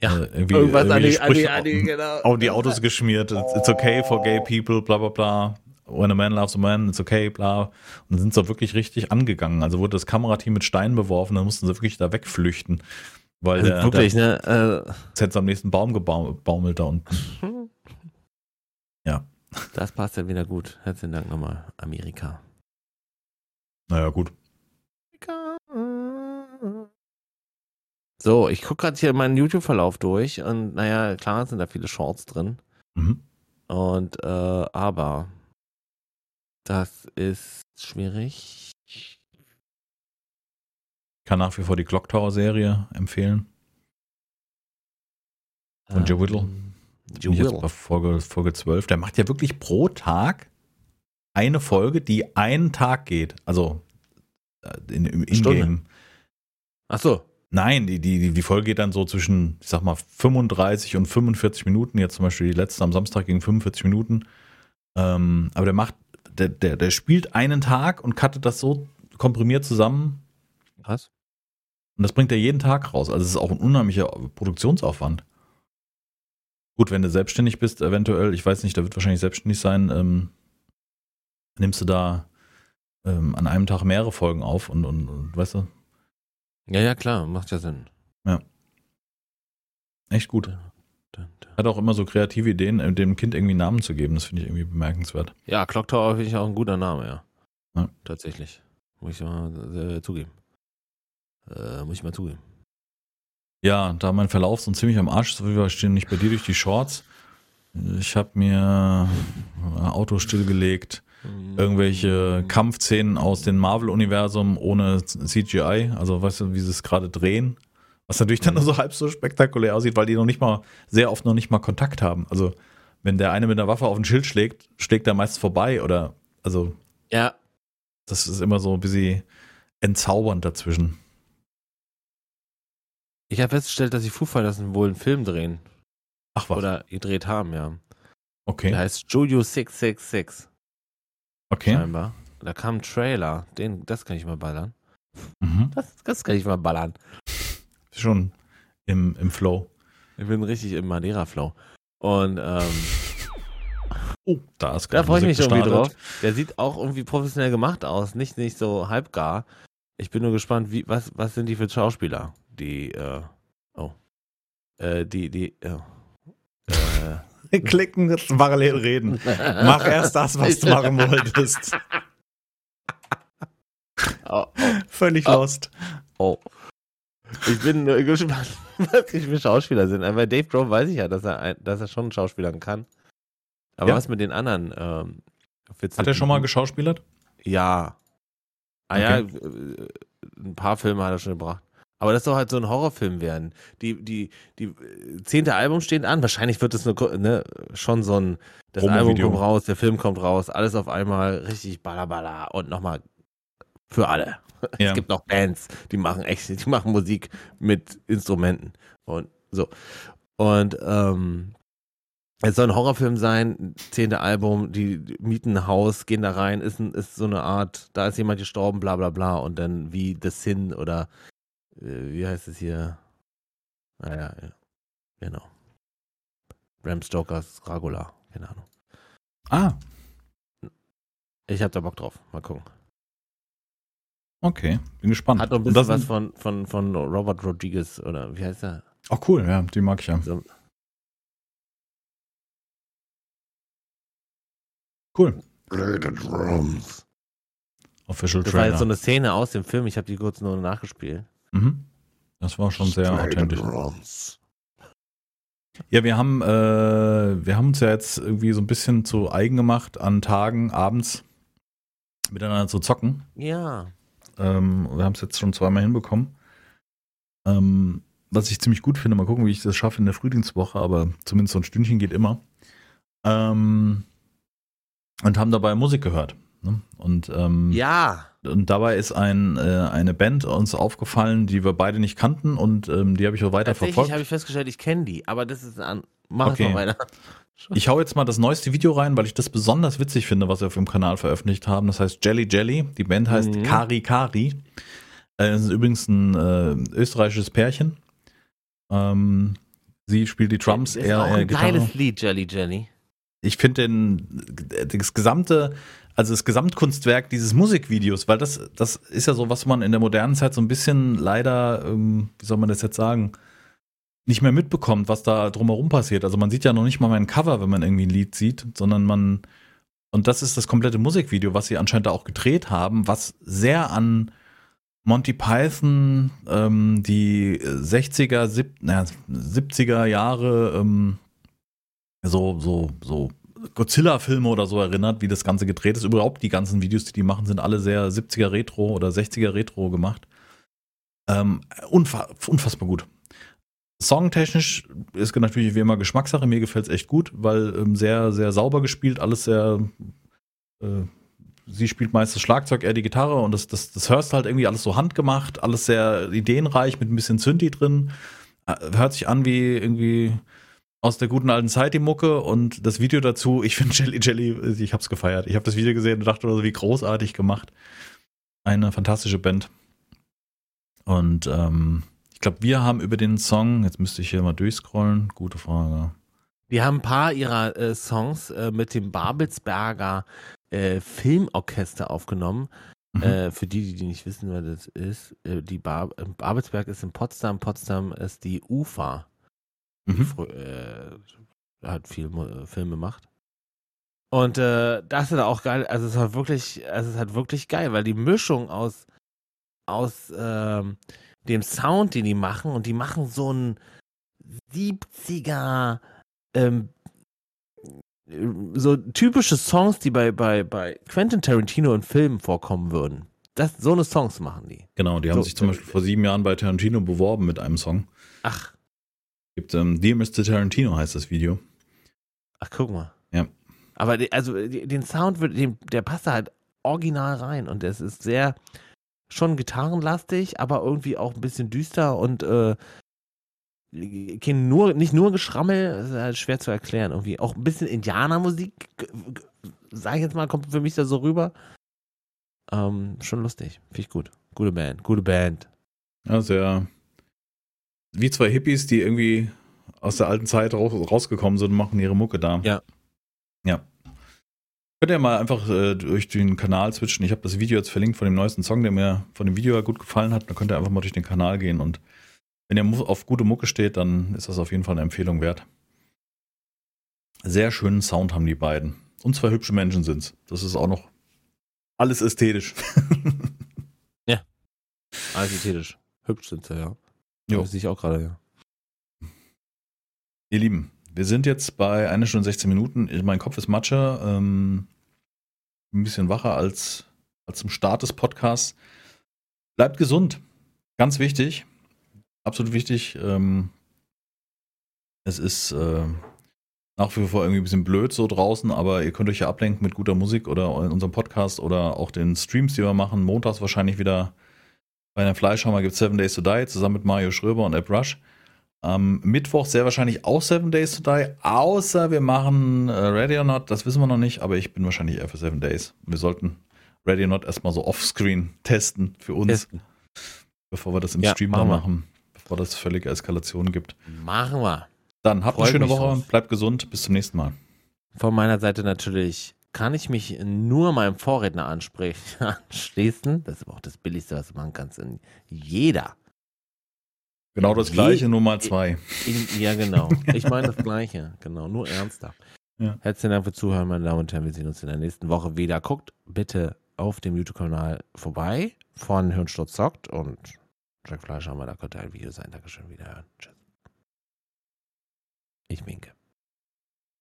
Ja, äh, irgendwie, Irgendwas an irgendwie die, an die, Sprüche an die, genau. auf die Autos geschmiert. It's, it's okay for gay people, bla bla bla. When a man loves a man, it's okay, bla. Und dann sind sie wirklich richtig angegangen. Also wurde das Kamerateam mit Steinen beworfen, dann mussten sie wirklich da wegflüchten. Weil Also der, wirklich, der ne? Äh, jetzt am nächsten Baum gebaumelt da unten. Ja. Das passt ja wieder gut. Herzlichen Dank nochmal, Amerika. Naja, gut. So, ich gucke gerade hier meinen YouTube-Verlauf durch und naja, klar sind da viele Shorts drin. Mhm. Und äh, aber das ist schwierig. Ich kann nach wie vor die Clock Tower Serie empfehlen. Von Joe Whittle. Ähm, Joe ich jetzt Whittle. bei Folge, Folge 12. Der macht ja wirklich pro Tag eine Folge, die einen Tag geht. Also äh, in, im. Ingame. Ach so. Nein, die, die, die Folge geht dann so zwischen, ich sag mal, 35 und 45 Minuten. Jetzt zum Beispiel die letzte am Samstag ging 45 Minuten. Ähm, aber der macht, der, der, der spielt einen Tag und cuttet das so komprimiert zusammen. Was? Und das bringt er jeden Tag raus. Also es ist auch ein unheimlicher Produktionsaufwand. Gut, wenn du selbstständig bist, eventuell, ich weiß nicht, da wird wahrscheinlich selbstständig sein, ähm, nimmst du da ähm, an einem Tag mehrere Folgen auf und, und, und, weißt du? Ja, ja, klar, macht ja Sinn. Ja. Echt gut. Hat auch immer so kreative Ideen, äh, dem Kind irgendwie Namen zu geben. Das finde ich irgendwie bemerkenswert. Ja, Clock Tower finde ich auch ein guter Name, ja. Ja. Tatsächlich. Muss ich mal äh, zugeben. Äh, muss ich mal zugeben. Ja, da mein Verlauf so ziemlich am Arsch ist, wir stehen nicht bei dir durch die Shorts. Ich habe mir ein Auto stillgelegt, irgendwelche Kampfszenen aus dem Marvel-Universum ohne CGI, also weißt du, wie sie es gerade drehen. Was natürlich dann nur so halb so spektakulär aussieht, weil die noch nicht mal, sehr oft noch nicht mal Kontakt haben. Also, wenn der eine mit einer Waffe auf ein Schild schlägt, schlägt er meist vorbei oder, also, Ja, das ist immer so ein bisschen entzaubernd dazwischen. ich habe festgestellt, dass die Foo Fighters wohl einen Film drehen. Ach was, Oder gedreht haben, ja. Der okay, heißt Jojo 666, okay. scheinbar. Da kam ein Trailer. Den, das kann ich mal ballern. Mhm. Das, das kann ich mal ballern. Schon im, im Flow. Ich bin richtig im Madeira-Flow. Und ähm, Oh, da ist da freue ich mich Musik irgendwie gestartet. drauf. Der sieht auch irgendwie professionell gemacht aus. Nicht, nicht so halbgar. Ich bin nur gespannt, wie, was, was sind die für Schauspieler? Die, äh, oh. Äh, die, die, ja. Äh, Klicken, parallel reden. Mach erst das, was du machen wolltest. oh, Völlig Ah. lost. oh. Ich bin nur gespannt, was die für Schauspieler sind. Bei Dave Grohl weiß ich ja, dass er, ein, dass er schon Schauspielern kann. Aber Ja. was mit den anderen? Ähm, Hat er schon mal geschauspielert? Ja. Ah ja, äh, ein paar Filme hat er schon gebracht. Aber das soll halt so ein Horrorfilm werden. Die, die, die äh, zehnte Album steht an. Wahrscheinlich wird es ne, schon so ein, das Album kommt raus, der Film kommt raus, alles auf einmal richtig balabala und nochmal für alle. Ja. Es gibt noch Bands, die machen echt, die machen Musik mit Instrumenten und so. Und ähm, es soll ein Horrorfilm sein, zehnte Album, die mieten ein Haus, gehen da rein, ist, ist so eine Art, da ist jemand gestorben, bla bla bla, und dann wie The Sin oder wie heißt es hier? Naja, ja, genau. Bram Stokers Dracula, keine Ahnung. Ah, Ich hab da Bock drauf, mal gucken. okay. Bin gespannt. Hat doch ein bisschen das was von, von, von Robert Rodriguez oder wie heißt er? Oh, cool, ja, die mag ich ja. So, Cool. Drums. Official Das war Trailer. jetzt so eine Szene aus dem Film, ich habe die kurz nur nachgespielt. Mhm. Das war schon sehr authentisch. Ja, wir haben, äh, wir haben uns ja jetzt irgendwie so ein bisschen zu eigen gemacht, an Tagen abends miteinander zu zocken. Ja. Ähm, wir haben es jetzt schon zweimal hinbekommen. Ähm, was ich ziemlich gut finde, mal gucken, wie ich das schaffe in der Frühlingswoche, aber zumindest so ein Stündchen geht immer. Ähm, und haben dabei Musik gehört. Ne? Und, ähm, Ja. und dabei ist ein, äh, eine Band uns aufgefallen, die wir beide nicht kannten und ähm, die habe ich auch weiter Tatsächlich verfolgt. habe ich festgestellt, ich kenne die, aber das ist an. Mach Okay. es mal weiter. Ich hau jetzt mal das neueste Video rein, weil ich das besonders witzig finde, was wir auf dem Kanal veröffentlicht haben. Das heißt Jelly Jelly. Die Band heißt Mhm. Kari Kari. Äh, Das ist übrigens ein äh, österreichisches Pärchen. Ähm, sie spielt die Drums, ist er, auch er ein Gitarre. geiles Lied, Jelly Jelly. Ich finde den das gesamte, also das Gesamtkunstwerk dieses Musikvideos, weil das, das ist ja so, was man in der modernen Zeit so ein bisschen leider, ähm, wie soll man das jetzt sagen, nicht mehr mitbekommt, was da drumherum passiert. Also man sieht ja noch nicht mal mein Cover, wenn man irgendwie ein Lied sieht, sondern man, und das ist das komplette Musikvideo, was sie anscheinend da auch gedreht haben, was sehr an Monty Python, ähm, die 60er, sieb, na, 70er Jahre, ähm, so, so, so Godzilla-Filme oder so erinnert, wie das Ganze gedreht ist. Überhaupt die ganzen Videos, die die machen, sind alle sehr 70er Retro oder 60er Retro gemacht. Ähm, unfa unfassbar gut. Songtechnisch ist natürlich wie immer Geschmackssache. Mir gefällt es echt gut, weil ähm, sehr, sehr sauber gespielt, alles sehr. Äh, sie spielt meist das Schlagzeug, er die Gitarre und das, das, das hörst halt irgendwie alles so handgemacht, alles sehr ideenreich mit ein bisschen Synthi drin. Äh, Hört sich an wie irgendwie aus der guten alten Zeit die Mucke und das Video dazu. Ich finde Jelly Jelly, ich hab's gefeiert. Ich habe das Video gesehen und dachte, wie großartig gemacht. Eine fantastische Band. Und ähm, ich glaube, wir haben über den Song, jetzt müsste ich hier mal durchscrollen, gute Frage. Die haben ein paar ihrer äh, Songs äh, mit dem Babelsberger äh, Filmorchester aufgenommen. Mhm. Äh, für die, die nicht wissen, wer das ist, äh, die Bar Babelsberg ist in Potsdam, Potsdam ist die UFA. Mhm. Äh, hat viel Mu- Film gemacht. Und äh, das ist auch geil. Also es war wirklich, also es ist halt wirklich geil, weil die Mischung aus aus ähm, dem Sound, den die machen, und die machen so einen 70er ähm, so typische Songs, die bei, bei, bei Quentin Tarantino in Filmen vorkommen würden. Das, so eine Songs machen die. Genau, die haben So, sich zum äh, Beispiel vor sieben Jahren bei Tarantino beworben mit einem Song. Ach, Gibt ähm, Dear Mr. Tarantino heißt das Video. ach, guck mal. Ja. Aber die, also die, den Sound, wird, den, der passt da halt original rein und es ist sehr schon gitarrenlastig, aber irgendwie auch ein bisschen düster und äh, kein nur, nicht nur Geschrammel, das ist halt schwer zu erklären. Irgendwie auch ein bisschen Indianermusik, sag ich jetzt mal, kommt für mich da so rüber. Ähm, schon lustig, finde ich gut. Gute Band, gute Band. Ja, sehr. Wie zwei Hippies, die irgendwie aus der alten Zeit raus, rausgekommen sind und machen ihre Mucke da. Ja. Ja. Könnt ihr mal einfach äh, durch den Kanal switchen. Ich habe das Video jetzt verlinkt von dem neuesten Song, der mir von dem Video gut gefallen hat. Dann könnt ihr einfach mal durch den Kanal gehen und wenn ihr auf gute Mucke steht, dann ist das auf jeden Fall eine Empfehlung wert. Sehr schönen Sound haben die beiden. Und zwei hübsche Menschen sind's. Das ist auch noch alles ästhetisch. Alles ästhetisch. Hübsch sind sie, ja. Jo. Das sehe ich auch gerade, ja. Ihr Lieben, wir sind jetzt bei 1 Stunde 16 Minuten. Mein Kopf ist Matsche. Ähm, ein bisschen wacher als, als zum Start des Podcasts. Bleibt gesund. Ganz wichtig. Absolut wichtig. Ähm, es ist äh, nach wie vor irgendwie ein bisschen blöd so draußen, aber ihr könnt euch ja ablenken mit guter Musik oder in unserem Podcast oder auch den Streams, die wir machen. Montags wahrscheinlich wieder bei der Fleischhammer gibt es Seven Days to Die zusammen mit Mario Schröber und Ed Rush. Am Mittwoch sehr wahrscheinlich auch Seven Days to Die, außer wir machen äh, Ready or Not, das wissen wir noch nicht, aber ich bin wahrscheinlich eher für Seven Days. Wir sollten Ready or Not erstmal so offscreen testen für uns, Testen. bevor wir das im Ja, Stream machen machen, bevor das völlige Eskalationen gibt. Machen wir. Dann habt eine Freut schöne mich Woche, drauf. bleibt gesund, bis zum nächsten Mal. Von meiner Seite natürlich kann ich mich nur meinem Vorredner ansprechen, anschließen. Das ist aber auch das Billigste, was du machen kannst. In jeder. Genau das Je- gleiche, nur mal zwei. In, ja, genau. Ich meine das Gleiche. Genau, nur ernster. Ja. Herzlichen Dank fürs Zuhören, meine Damen und Herren. Wir sehen uns in der nächsten Woche wieder. Guckt bitte auf dem YouTube-Kanal vorbei von Hirnsturz zockt und Jack Fleisch haben wir, da könnte ein Video sein. Dankeschön, wiederhören. Tschüss. Ich winke.